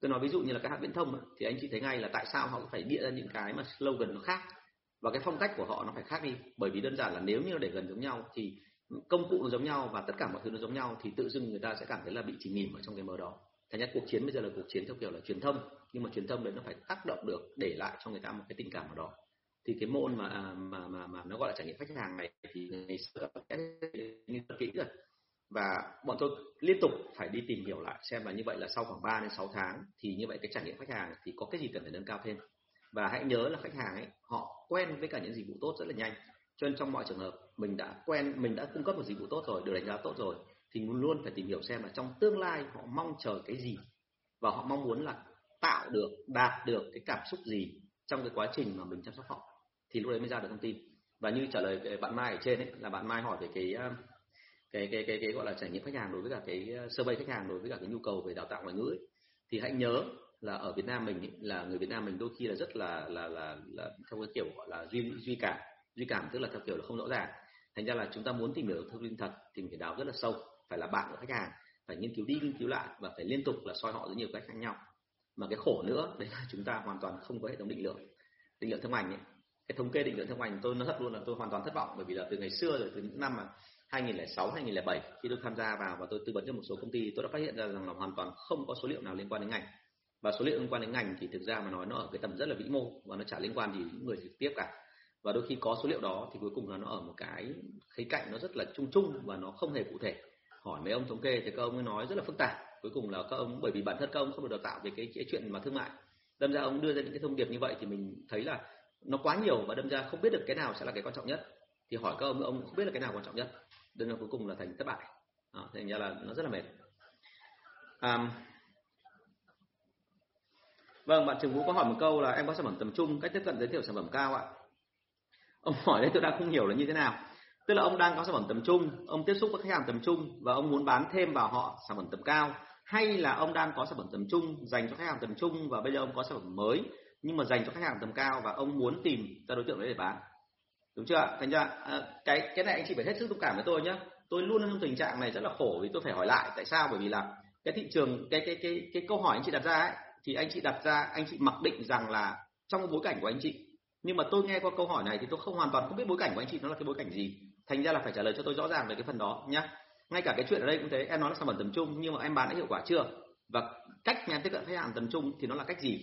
tôi nói ví dụ như là các hãng viễn thông ấy, thì anh chị thấy ngay là tại sao họ phải bịa ra những cái mà slogan nó khác và cái phong cách của họ nó phải khác đi. Bởi vì đơn giản là nếu như để gần giống nhau thì công cụ nó giống nhau và tất cả mọi thứ nó giống nhau thì tự dưng người ta sẽ cảm thấy là bị chìm nghỉm ở trong cái mơ đó. Thành ra cuộc chiến bây giờ là cuộc chiến theo kiểu là truyền thông nhưng mà truyền thông đấy nó phải tác động được để lại cho người ta một cái tình cảm nào đó. Thì cái môn mà à, mà mà mà nó gọi là trải nghiệm khách hàng này thì ngày xưa nghiên kỹ rồi và bọn tôi liên tục phải đi tìm hiểu lại xem là như vậy là sau khoảng 3 đến 6 tháng thì như vậy cái trải nghiệm khách hàng thì có cái gì cần phải nâng cao thêm. Và hãy nhớ là khách hàng ấy, họ quen với cả những dịch vụ tốt rất là nhanh. Cho nên trong mọi trường hợp mình đã quen, mình đã cung cấp một dịch vụ tốt rồi, được đánh giá tốt rồi thì luôn phải tìm hiểu xem là trong tương lai họ mong chờ cái gì. Và họ mong muốn là tạo được, đạt được cái cảm xúc gì trong cái quá trình mà mình chăm sóc họ. Thì lúc đấy mới ra được thông tin. Và như trả lời bạn Mai ở trên ấy, là bạn Mai hỏi về cái cái cái cái, cái gọi là trải nghiệm khách hàng đối với cả cái ờ, survey khách hàng đối với cả cái nhu cầu về đào tạo ngoại ngữ ấy. thì hãy nhớ là ở Việt Nam mình ấy, là người Việt Nam mình đôi khi là rất là là là, là theo cái kiểu gọi là duy duy cảm duy cảm tức là theo kiểu là không rõ ràng. Thành ra là chúng ta muốn tìm hiểu thông tin thật thì mình phải đào rất là sâu phải là bạn của khách hàng phải nghiên cứu đi nghiên cứu lại và phải liên tục là soi họ rất nhiều cách khác nhau. Mà cái khổ nữa đấy là chúng ta hoàn toàn không có hệ thống định lượng định lượng thương ảnh ấy. Cái thống kê định lượng thương ảnh tôi nói thật luôn là tôi hoàn toàn thất vọng bởi vì là từ ngày xưa rồi từ những năm mà 2006 2007 khi tôi tham gia vào và tôi tư vấn cho một số công ty tôi đã phát hiện ra rằng là hoàn toàn không có số liệu nào liên quan đến ngành. Và số liệu liên quan đến ngành thì thực ra mà nói nó ở cái tầm rất là vĩ mô và nó chả liên quan gì đến người trực tiếp cả. Và đôi khi có số liệu đó thì cuối cùng là nó ở một cái khía cạnh nó rất là chung chung và nó không hề cụ thể. Hỏi mấy ông thống kê thì các ông ấy nói rất là phức tạp. Cuối cùng là các ông bởi vì bản thân các ông không được đào tạo về cái, cái chuyện mà thương mại. Đâm ra ông đưa ra những cái thông điệp như vậy thì mình thấy là nó quá nhiều và đâm ra không biết được cái nào sẽ là cái quan trọng nhất. Thì hỏi các ông ông không biết là cái nào quan trọng nhất đâm ra cuối cùng là thành thất bại. À, thành ra là nó rất là mệt. À, vâng bạn trường vũ có hỏi một câu là em có sản phẩm tầm trung cách tiếp cận giới thiệu sản phẩm cao ạ? Ông hỏi đấy tôi đang không hiểu là như thế nào. Tức là ông đang có sản phẩm tầm trung ông tiếp xúc với khách hàng tầm trung và ông muốn bán thêm vào họ sản phẩm tầm cao hay là ông đang có sản phẩm tầm trung dành cho khách hàng tầm trung và bây giờ ông có sản phẩm mới nhưng mà dành cho khách hàng tầm cao và ông muốn tìm ra đối tượng đấy để bán? Đúng chưa thành ra à, cái cái này anh chị phải hết sức thông cảm với tôi nhé tôi luôn trong tình trạng này rất là khổ vì tôi phải hỏi lại. Tại sao? Bởi vì là cái thị trường, cái cái cái cái câu hỏi anh chị đặt ra ấy, thì anh chị đặt ra, anh chị mặc định rằng là trong bối cảnh của anh chị. Nhưng mà tôi nghe qua câu hỏi này thì tôi không hoàn toàn không biết bối cảnh của anh chị nó là cái bối cảnh gì. Thành ra là phải trả lời cho tôi rõ ràng về cái phần đó nhá. Ngay cả cái chuyện ở đây cũng thế, em nói là sản phẩm tầm trung nhưng mà em bán đã hiệu quả chưa? Và cách em tiếp cận khách hàng tầm trung thì nó là cách gì?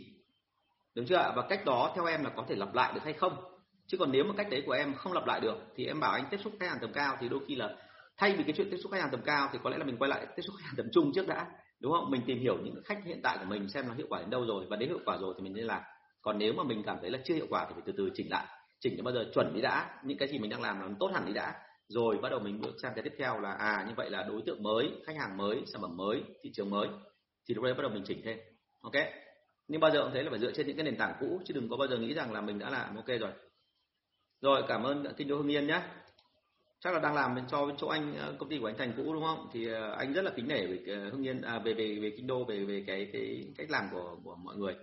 Đúng chưa và cách đó theo em là có thể lặp lại được hay không? Chứ còn nếu mà cách đấy của em không lặp lại được, thì em bảo anh tiếp xúc khách hàng tầm cao, thì đôi khi là thay vì cái chuyện tiếp xúc khách hàng tầm cao, thì có lẽ là mình quay lại tiếp xúc khách hàng tầm trung trước đã, đúng không? Mình tìm hiểu những khách hiện tại của mình xem nó hiệu quả đến đâu rồi, và đến hiệu quả rồi thì mình nên làm. Còn nếu mà mình cảm thấy là chưa hiệu quả thì phải từ từ chỉnh lại. Chỉnh cho bao giờ chuẩn đi đã, những cái gì mình đang làm nó tốt hẳn đi đã. Rồi bắt đầu mình bước sang cái tiếp theo là à như vậy là đối tượng mới, khách hàng mới, sản phẩm mới, thị trường mới. Thì lúc đấy bắt đầu mình chỉnh thêm, ok? Nhưng bao giờ cũng thấy là phải dựa trên những cái nền tảng cũ, chứ đừng có bao giờ nghĩ rằng là mình đã làm ok rồi rồi cảm ơn kinh đô hưng yên nhé. Chắc là đang làm cho chỗ anh ờ, công ty của anh thành cũ đúng không? Thì ờ, anh rất là kính nể về hương ờ, hưng yên à, về về về kinh đô về về cái cái cách làm của của mọi người.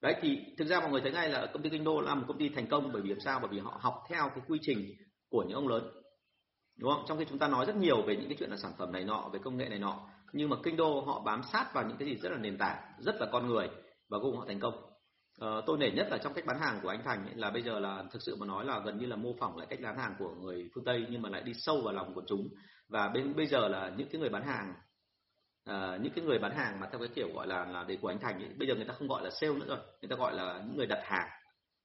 Đấy thì thực ra mọi người thấy ngay là công ty kinh đô là một công ty thành công bởi vì làm sao? Bởi vì họ học theo cái quy trình của những ông lớn. Đúng không? Trong khi chúng ta nói rất nhiều về những cái chuyện là sản phẩm này nọ về công nghệ này nọ nhưng mà kinh đô họ bám sát vào những cái gì rất là nền tảng rất là con người và cùng họ thành công ờ, tôi nể nhất là trong cách bán hàng của anh Thành ấy, là bây giờ là thực sự mà nói là gần như là mô phỏng lại cách bán hàng của người phương Tây nhưng mà lại đi sâu vào lòng của chúng. Và bên bây giờ là những cái người bán hàng uh, những cái người bán hàng mà theo cái kiểu gọi là là để của anh Thành ấy, bây giờ người ta không gọi là sale nữa rồi người ta gọi là những người đặt hàng.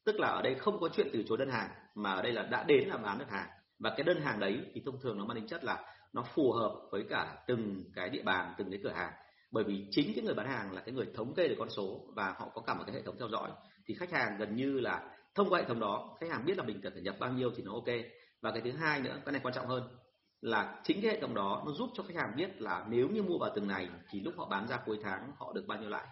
Tức là ở đây không có chuyện từ chối đơn hàng mà ở đây là đã đến là bán được hàng. Và cái đơn hàng đấy thì thông thường nó mang tính chất là nó phù hợp với cả từng cái địa bàn từng cái cửa hàng bởi vì chính cái người bán hàng là cái người thống kê được con số và họ có cả một cái hệ thống theo dõi. Thì khách hàng gần như là thông qua hệ thống đó khách hàng biết là mình cần phải nhập bao nhiêu thì nó ok. Và cái thứ hai nữa cái này quan trọng hơn là chính cái hệ thống đó nó giúp cho khách hàng biết là nếu như mua vào từng này thì lúc họ bán ra cuối tháng họ được bao nhiêu lãi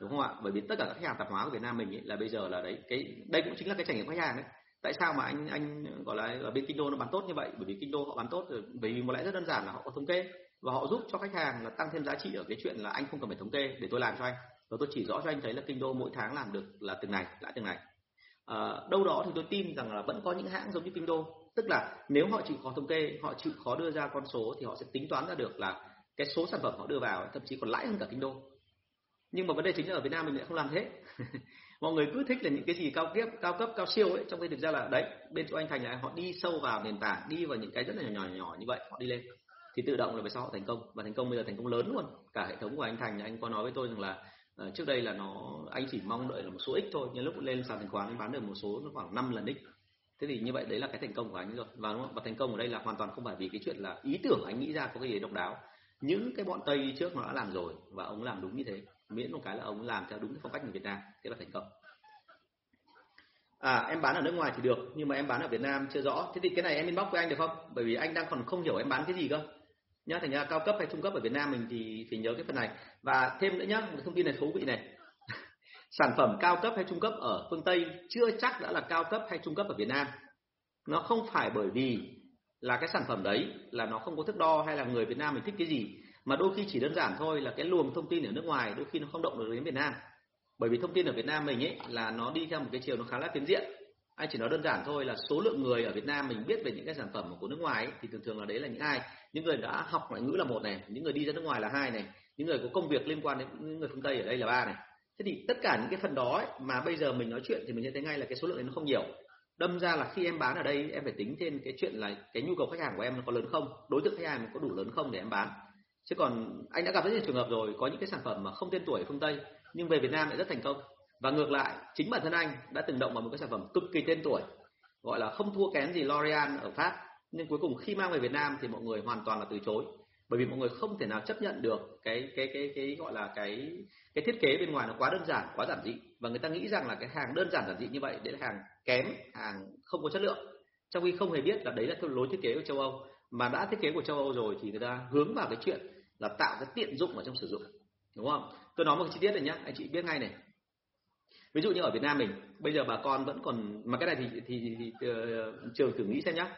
đúng không ạ? Bởi vì tất cả các khách hàng tạp hóa của Việt Nam mình ấy, là bây giờ là đấy cái đây cũng chính là cái trải nghiệm khách hàng đấy. Tại sao mà anh anh gọi là ở bên kinh đô nó bán tốt như vậy? Bởi vì kinh đô họ bán tốt rồi bởi vì một lẽ rất đơn giản là họ có thống kê và họ giúp cho khách hàng là tăng thêm giá trị ở cái chuyện là anh không cần phải thống kê để tôi làm cho anh. Và tôi chỉ rõ cho anh thấy là kinh đô mỗi tháng làm được là từng này lãi từng này. À, đâu đó thì tôi tin rằng là vẫn có những hãng giống như kinh đô. Tức là nếu họ chịu khó thống kê họ chịu khó đưa ra con số thì họ sẽ tính toán ra được là cái số sản phẩm họ đưa vào thậm chí còn lãi hơn cả kinh đô. Nhưng mà vấn đề chính là ở Việt Nam mình lại không làm thế. Mọi người cứ thích là những cái gì cao cấp cao cấp cao siêu ấy trong khi thực ra là đấy bên chỗ anh thành là họ đi sâu vào nền tảng đi vào những cái rất là nhỏ nhỏ nhỏ như vậy họ đi lên thì tự động là về sau họ thành công. Và thành công bây giờ thành công lớn luôn. Cả hệ thống của anh thành anh có nói với tôi rằng là uh, trước đây là nó anh chỉ mong đợi là một số ít thôi. Nhưng lúc lên sàn chứng khoán anh bán được một số nó khoảng 5 lần x thế thì như vậy đấy là cái thành công của anh rồi. Và đúng không? Và thành công ở đây là hoàn toàn không phải vì cái chuyện là ý tưởng anh nghĩ ra có cái gì độc đáo. Những cái bọn tây trước nó đã làm rồi và ông làm đúng như thế miễn một cái là ông làm theo đúng cái phong cách người Việt Nam thế là thành công. À em bán ở nước ngoài thì được nhưng mà em bán ở Việt Nam chưa rõ. Thế thì cái này em inbox với anh được không? Bởi vì anh đang còn không hiểu em bán cái gì cơ nhá, thành ra cao cấp hay trung cấp ở Việt Nam mình thì phải nhớ cái phần này. Và thêm nữa nhá, một thông tin này thú vị này. Sản phẩm cao cấp hay trung cấp ở phương Tây chưa chắc đã là cao cấp hay trung cấp ở Việt Nam. Nó không phải bởi vì là cái sản phẩm đấy là nó không có thước đo hay là người Việt Nam mình thích cái gì, mà đôi khi chỉ đơn giản thôi là cái luồng thông tin ở nước ngoài đôi khi nó không động được đến Việt Nam. Bởi vì thông tin ở Việt Nam mình ấy là nó đi theo một cái chiều nó khá là tiến diện anh chỉ nói đơn giản thôi là số lượng người ở Việt Nam mình biết về những cái sản phẩm của nước ngoài ấy, thì thường thường là đấy là những ai? Những người đã học ngoại ngữ là một này những người đi ra nước ngoài là hai này những người có công việc liên quan đến những người phương Tây ở đây là ba này. Thế thì tất cả những cái phần đó ấy, mà bây giờ mình nói chuyện thì mình sẽ thấy ngay là cái số lượng đấy nó không nhiều. Đâm ra là khi em bán ở đây em phải tính trên cái chuyện là cái nhu cầu khách hàng của em nó có lớn không đối tượng khách hàng có đủ lớn không để em bán. Chứ còn anh đã gặp rất nhiều trường hợp rồi có những cái sản phẩm mà không tên tuổi phương tây nhưng về việt nam lại rất thành công và ngược lại, chính bản thân anh đã từng động vào một cái sản phẩm cực kỳ tên tuổi, gọi là không thua kém gì L'Oreal ở pháp. Nhưng cuối cùng khi mang về việt nam thì mọi người hoàn toàn là từ chối. Bởi vì mọi người không thể nào chấp nhận được cái cái cái cái, gọi là cái cái thiết kế bên ngoài nó quá đơn giản, quá giản dị. Và người ta nghĩ rằng là cái hàng đơn giản giản dị như vậy, đấy là hàng kém, hàng không có chất lượng. Trong khi không hề biết là đấy là cái lối thiết kế của châu âu. Mà đã thiết kế của châu âu rồi thì người ta hướng vào cái chuyện là tạo cái tiện dụng ở trong sử dụng. Đúng không? Tôi nói một chi tiết này nhá. Anh chị biết ngay này ví dụ như ở Việt Nam mình bây giờ bà con vẫn còn mà cái này thì thì, thì, thì uh, trường thử nghĩ xem nhá.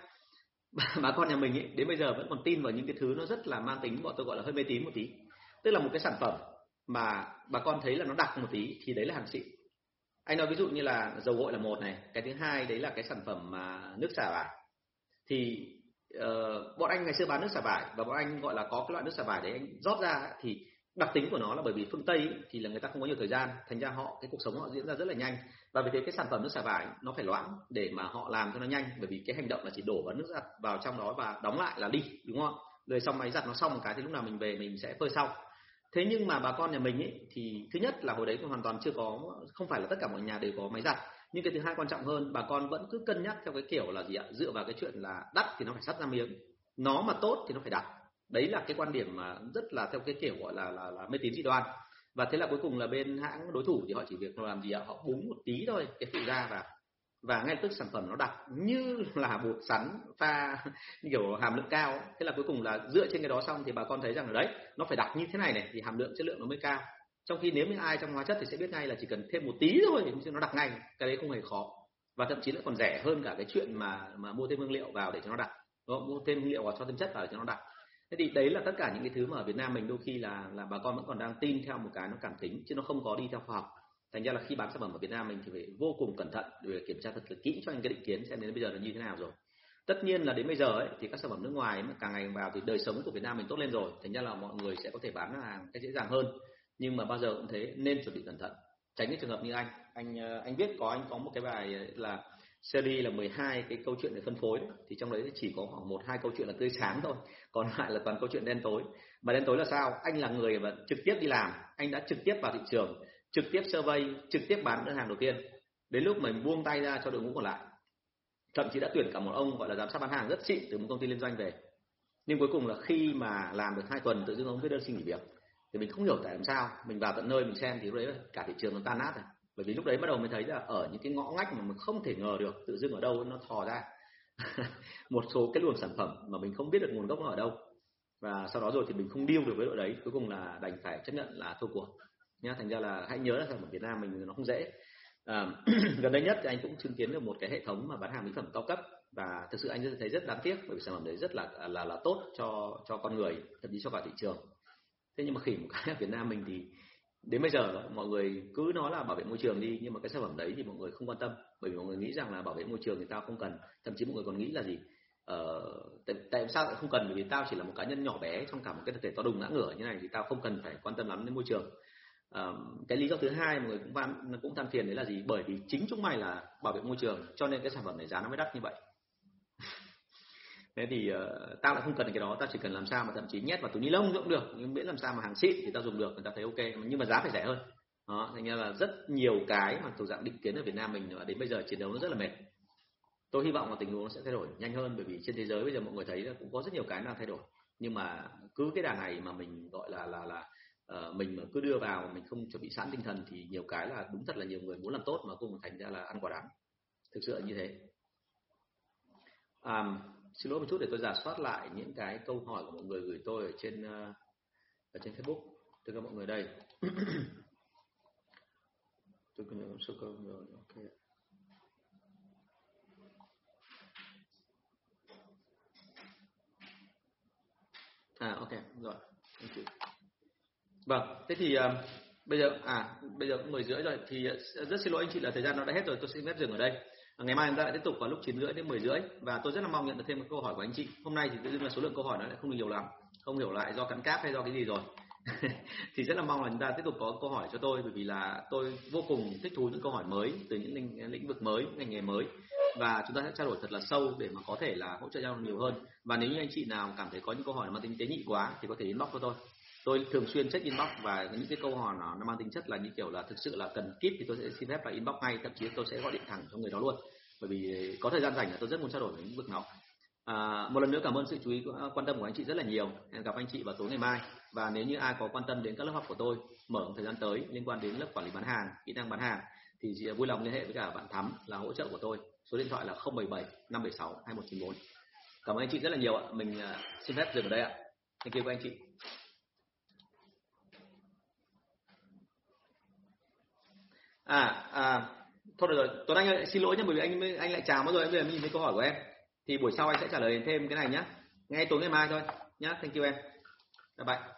Bà con nhà mình ấy, đến bây giờ vẫn còn tin vào những cái thứ nó rất là mang tính bọn tôi gọi là hơi mê tín một tí. Tức là một cái sản phẩm mà bà con thấy là nó đặc một tí thì đấy là hàng xịn. Anh nói ví dụ như là dầu gội là một này cái thứ hai đấy là cái sản phẩm mà nước xả vải. Thì uh, bọn anh ngày xưa bán nước xả vải và bọn anh gọi là có cái loại nước xả vải đấy anh rót ra thì đặc tính của nó là bởi vì phương tây thì là người ta không có nhiều thời gian. Thành ra họ, cái cuộc sống họ diễn ra rất là nhanh. Và vì thế cái sản phẩm nước xả vải nó phải loãng để mà họ làm cho nó nhanh. Bởi vì cái hành động là chỉ đổ vào nước giặt vào trong đó và đóng lại là đi, đúng không rồi xong máy giặt nó xong một cái thì lúc nào mình về mình sẽ phơi sau. Thế nhưng mà bà con nhà mình ấy thì thứ nhất là hồi đấy cũng hoàn toàn chưa có, không phải là tất cả mọi nhà đều có máy giặt. Nhưng cái thứ hai quan trọng hơn, bà con vẫn cứ cân nhắc theo cái kiểu là gì ạ? Dựa vào cái chuyện là đắt thì nó phải sắt ra miếng. Nó mà tốt thì nó phải đặt đấy là cái quan điểm mà rất là theo cái kiểu gọi là là, là mê tín dị đoan. Và thế là cuối cùng là bên hãng đối thủ thì họ chỉ việc làm gì ạ? Họ búng một tí thôi cái phụ da và và ngay tức sản phẩm nó đặc như là bột sắn pha kiểu hàm lượng cao thế là cuối cùng là dựa trên cái đó xong thì bà con thấy rằng là đấy nó phải đặc như thế này này thì hàm lượng chất lượng nó mới cao. Trong khi nếu như ai trong hóa chất thì sẽ biết ngay là chỉ cần thêm một tí thôi thì nó đặc ngay cái đấy không hề khó. Và thậm chí nó còn rẻ hơn cả cái chuyện mà mà mua thêm hương liệu vào để cho nó đặc. Mua thêm hương liệu vào cho thêm chất vào để cho nó đặc thế thì đấy là tất cả những cái thứ mà ở Việt Nam mình đôi khi là là bà con vẫn còn đang tin theo một cái nó cảm tính chứ nó không có đi theo khoa học. Thành ra là khi bán sản phẩm ở Việt Nam mình thì phải vô cùng cẩn thận để kiểm tra thật là kỹ cho anh cái định kiến xem đến bây giờ là như thế nào rồi. Tất nhiên là đến bây giờ ấy, thì các sản phẩm nước ngoài mà càng ngày vào thì đời sống của Việt Nam mình tốt lên rồi. Thành ra là mọi người sẽ có thể bán hàng cách dễ dàng hơn. Nhưng mà bao giờ cũng thế nên chuẩn bị cẩn thận tránh cái trường hợp như anh. Anh ờ, anh biết có anh có một cái bài là series là 12 cái câu chuyện để phân phối thì trong đấy chỉ có khoảng một, hai câu chuyện là tươi sáng thôi, còn lại là toàn câu chuyện đen tối. Mà đen tối là sao? Anh là người mà trực tiếp đi làm, anh đã trực tiếp vào thị trường, trực tiếp survey, trực tiếp bán đơn hàng đầu tiên. Đến lúc mình buông tay ra cho đội ngũ còn lại, thậm chí đã tuyển cả một ông gọi là giám sát bán hàng rất xịn từ một công ty liên doanh về. Nhưng cuối cùng là khi mà làm được hai tuần tự dưng ông viết đơn xin nghỉ việc, thì mình không hiểu tại làm sao, mình vào tận nơi mình xem thì lúc đấy cả thị trường nó tan nát rồi bởi vì lúc đấy bắt đầu mới thấy là ở những cái ngõ ngách mà mình không thể ngờ được tự dưng ở đâu nó thò ra. Một số cái luồng sản phẩm mà mình không biết được nguồn gốc nó ở đâu. Và sau đó rồi thì mình không điêu được với đội đấy cuối cùng là đành phải chấp nhận là thua cuộc. Nhá thành ra là hãy nhớ là sản phẩm Việt Nam mình nó không dễ. À, gần đây nhất thì anh cũng chứng kiến được một cái hệ thống mà bán hàng mỹ phẩm cao cấp. Và thực sự anh thấy rất đáng tiếc bởi vì sản phẩm đấy rất là là là tốt cho cho con người thậm chí cho cả thị trường. Thế nhưng mà khỉ một cái ở Việt Nam mình thì đến bây giờ mọi người cứ nói là bảo vệ môi trường đi nhưng mà cái sản phẩm đấy thì mọi người không quan tâm. Bởi vì mọi người nghĩ rằng là bảo vệ môi trường thì tao không cần thậm chí mọi người còn nghĩ là gì? Ờ, tại, tại sao lại không cần? Bởi vì tao chỉ là một cá nhân nhỏ bé trong cả một cái thực thể to đùng ngã ngửa như này thì tao không cần phải quan tâm lắm đến môi trường. Ờ, cái lý do thứ hai mọi người cũng van cũng than phiền đấy là gì? Bởi vì chính chúng mày là bảo vệ môi trường cho nên cái sản phẩm này giá nó mới đắt như vậy thế thì uh, tao lại không cần cái đó tao chỉ cần làm sao mà thậm chí nhét vào túi ni lông cũng được nhưng miễn làm sao mà hàng xịn thì tao dùng được người ta thấy ok nhưng mà giá phải rẻ hơn. Đó thành ra là rất nhiều cái mà thuộc dạng định kiến ở Việt Nam mình đến bây giờ chiến đấu nó rất là mệt. Tôi hy vọng là tình huống nó sẽ thay đổi nhanh hơn bởi vì trên thế giới bây giờ mọi người thấy là cũng có rất nhiều cái đang thay đổi. Nhưng mà cứ cái đà này mà mình gọi là là là uh, mình mà cứ đưa vào mình không chuẩn bị sẵn tinh thần thì nhiều cái là đúng thật là nhiều người muốn làm tốt mà cùng thành ra là ăn quả đắng. Thực sự là như thế. Um, xin lỗi một chút để tôi giả soát lại những cái câu hỏi của mọi người gửi tôi ở trên ờ, ở trên Facebook. Tất cả mọi người đây. Tôi cần một số câu rồi ok. À ok rồi. Anh chị vâng thế thì uh, bây giờ à bây giờ cũng mười rưỡi rồi thì uh, rất xin lỗi anh chị là thời gian nó đã hết rồi tôi xin phép dừng ở đây ngày mai chúng ta lại tiếp tục vào lúc 9 rưỡi đến 10 rưỡi. Và tôi rất là mong nhận được thêm một câu hỏi của anh chị. Hôm nay thì tự dưng là số lượng câu hỏi nó lại không được nhiều lắm. Không hiểu lại do cắn cáp hay do cái gì rồi. Thì rất là mong là chúng ta tiếp tục có câu hỏi cho tôi bởi vì là tôi vô cùng thích thú những câu hỏi mới từ những lĩnh, lĩnh vực mới ngành nghề mới. Và chúng ta sẽ trao đổi thật là sâu để mà có thể là hỗ trợ nhau nhiều hơn. Và nếu như anh chị nào cảm thấy có những câu hỏi mà tính tế nhị quá thì có thể inbox cho tôi tôi thường xuyên check inbox và những cái câu hỏi nó, nó mang tính chất là như kiểu là thực sự là cần kíp thì tôi sẽ xin phép là inbox ngay thậm chí tôi sẽ gọi điện thẳng cho người đó luôn. Bởi vì có thời gian rảnh là tôi rất muốn trao đổi với lĩnh vực nó. À, một lần nữa cảm ơn sự chú ý quan tâm của anh chị rất là nhiều. Hẹn gặp anh chị vào tối ngày mai. Và nếu như ai có quan tâm đến các lớp học của tôi mở thời gian tới liên quan đến lớp quản lý bán hàng kỹ năng bán hàng thì chị vui lòng liên hệ với cả bạn thắm là hỗ trợ của tôi. Số điện thoại là 077 576 2194 cảm ơn anh chị rất là nhiều ạ. Mình à, xin phép dừng ở đây ạ. Thank you các anh chị. À à thôi được rồi. Tuấn anh ơi, xin lỗi nhé bởi vì anh anh lại chào mất rồi bây giờ mới nhìn thấy câu hỏi của em. Thì buổi sau anh sẽ trả lời thêm cái này nhé ngay tối ngày mai thôi nhá. Thank you em. Bye bye.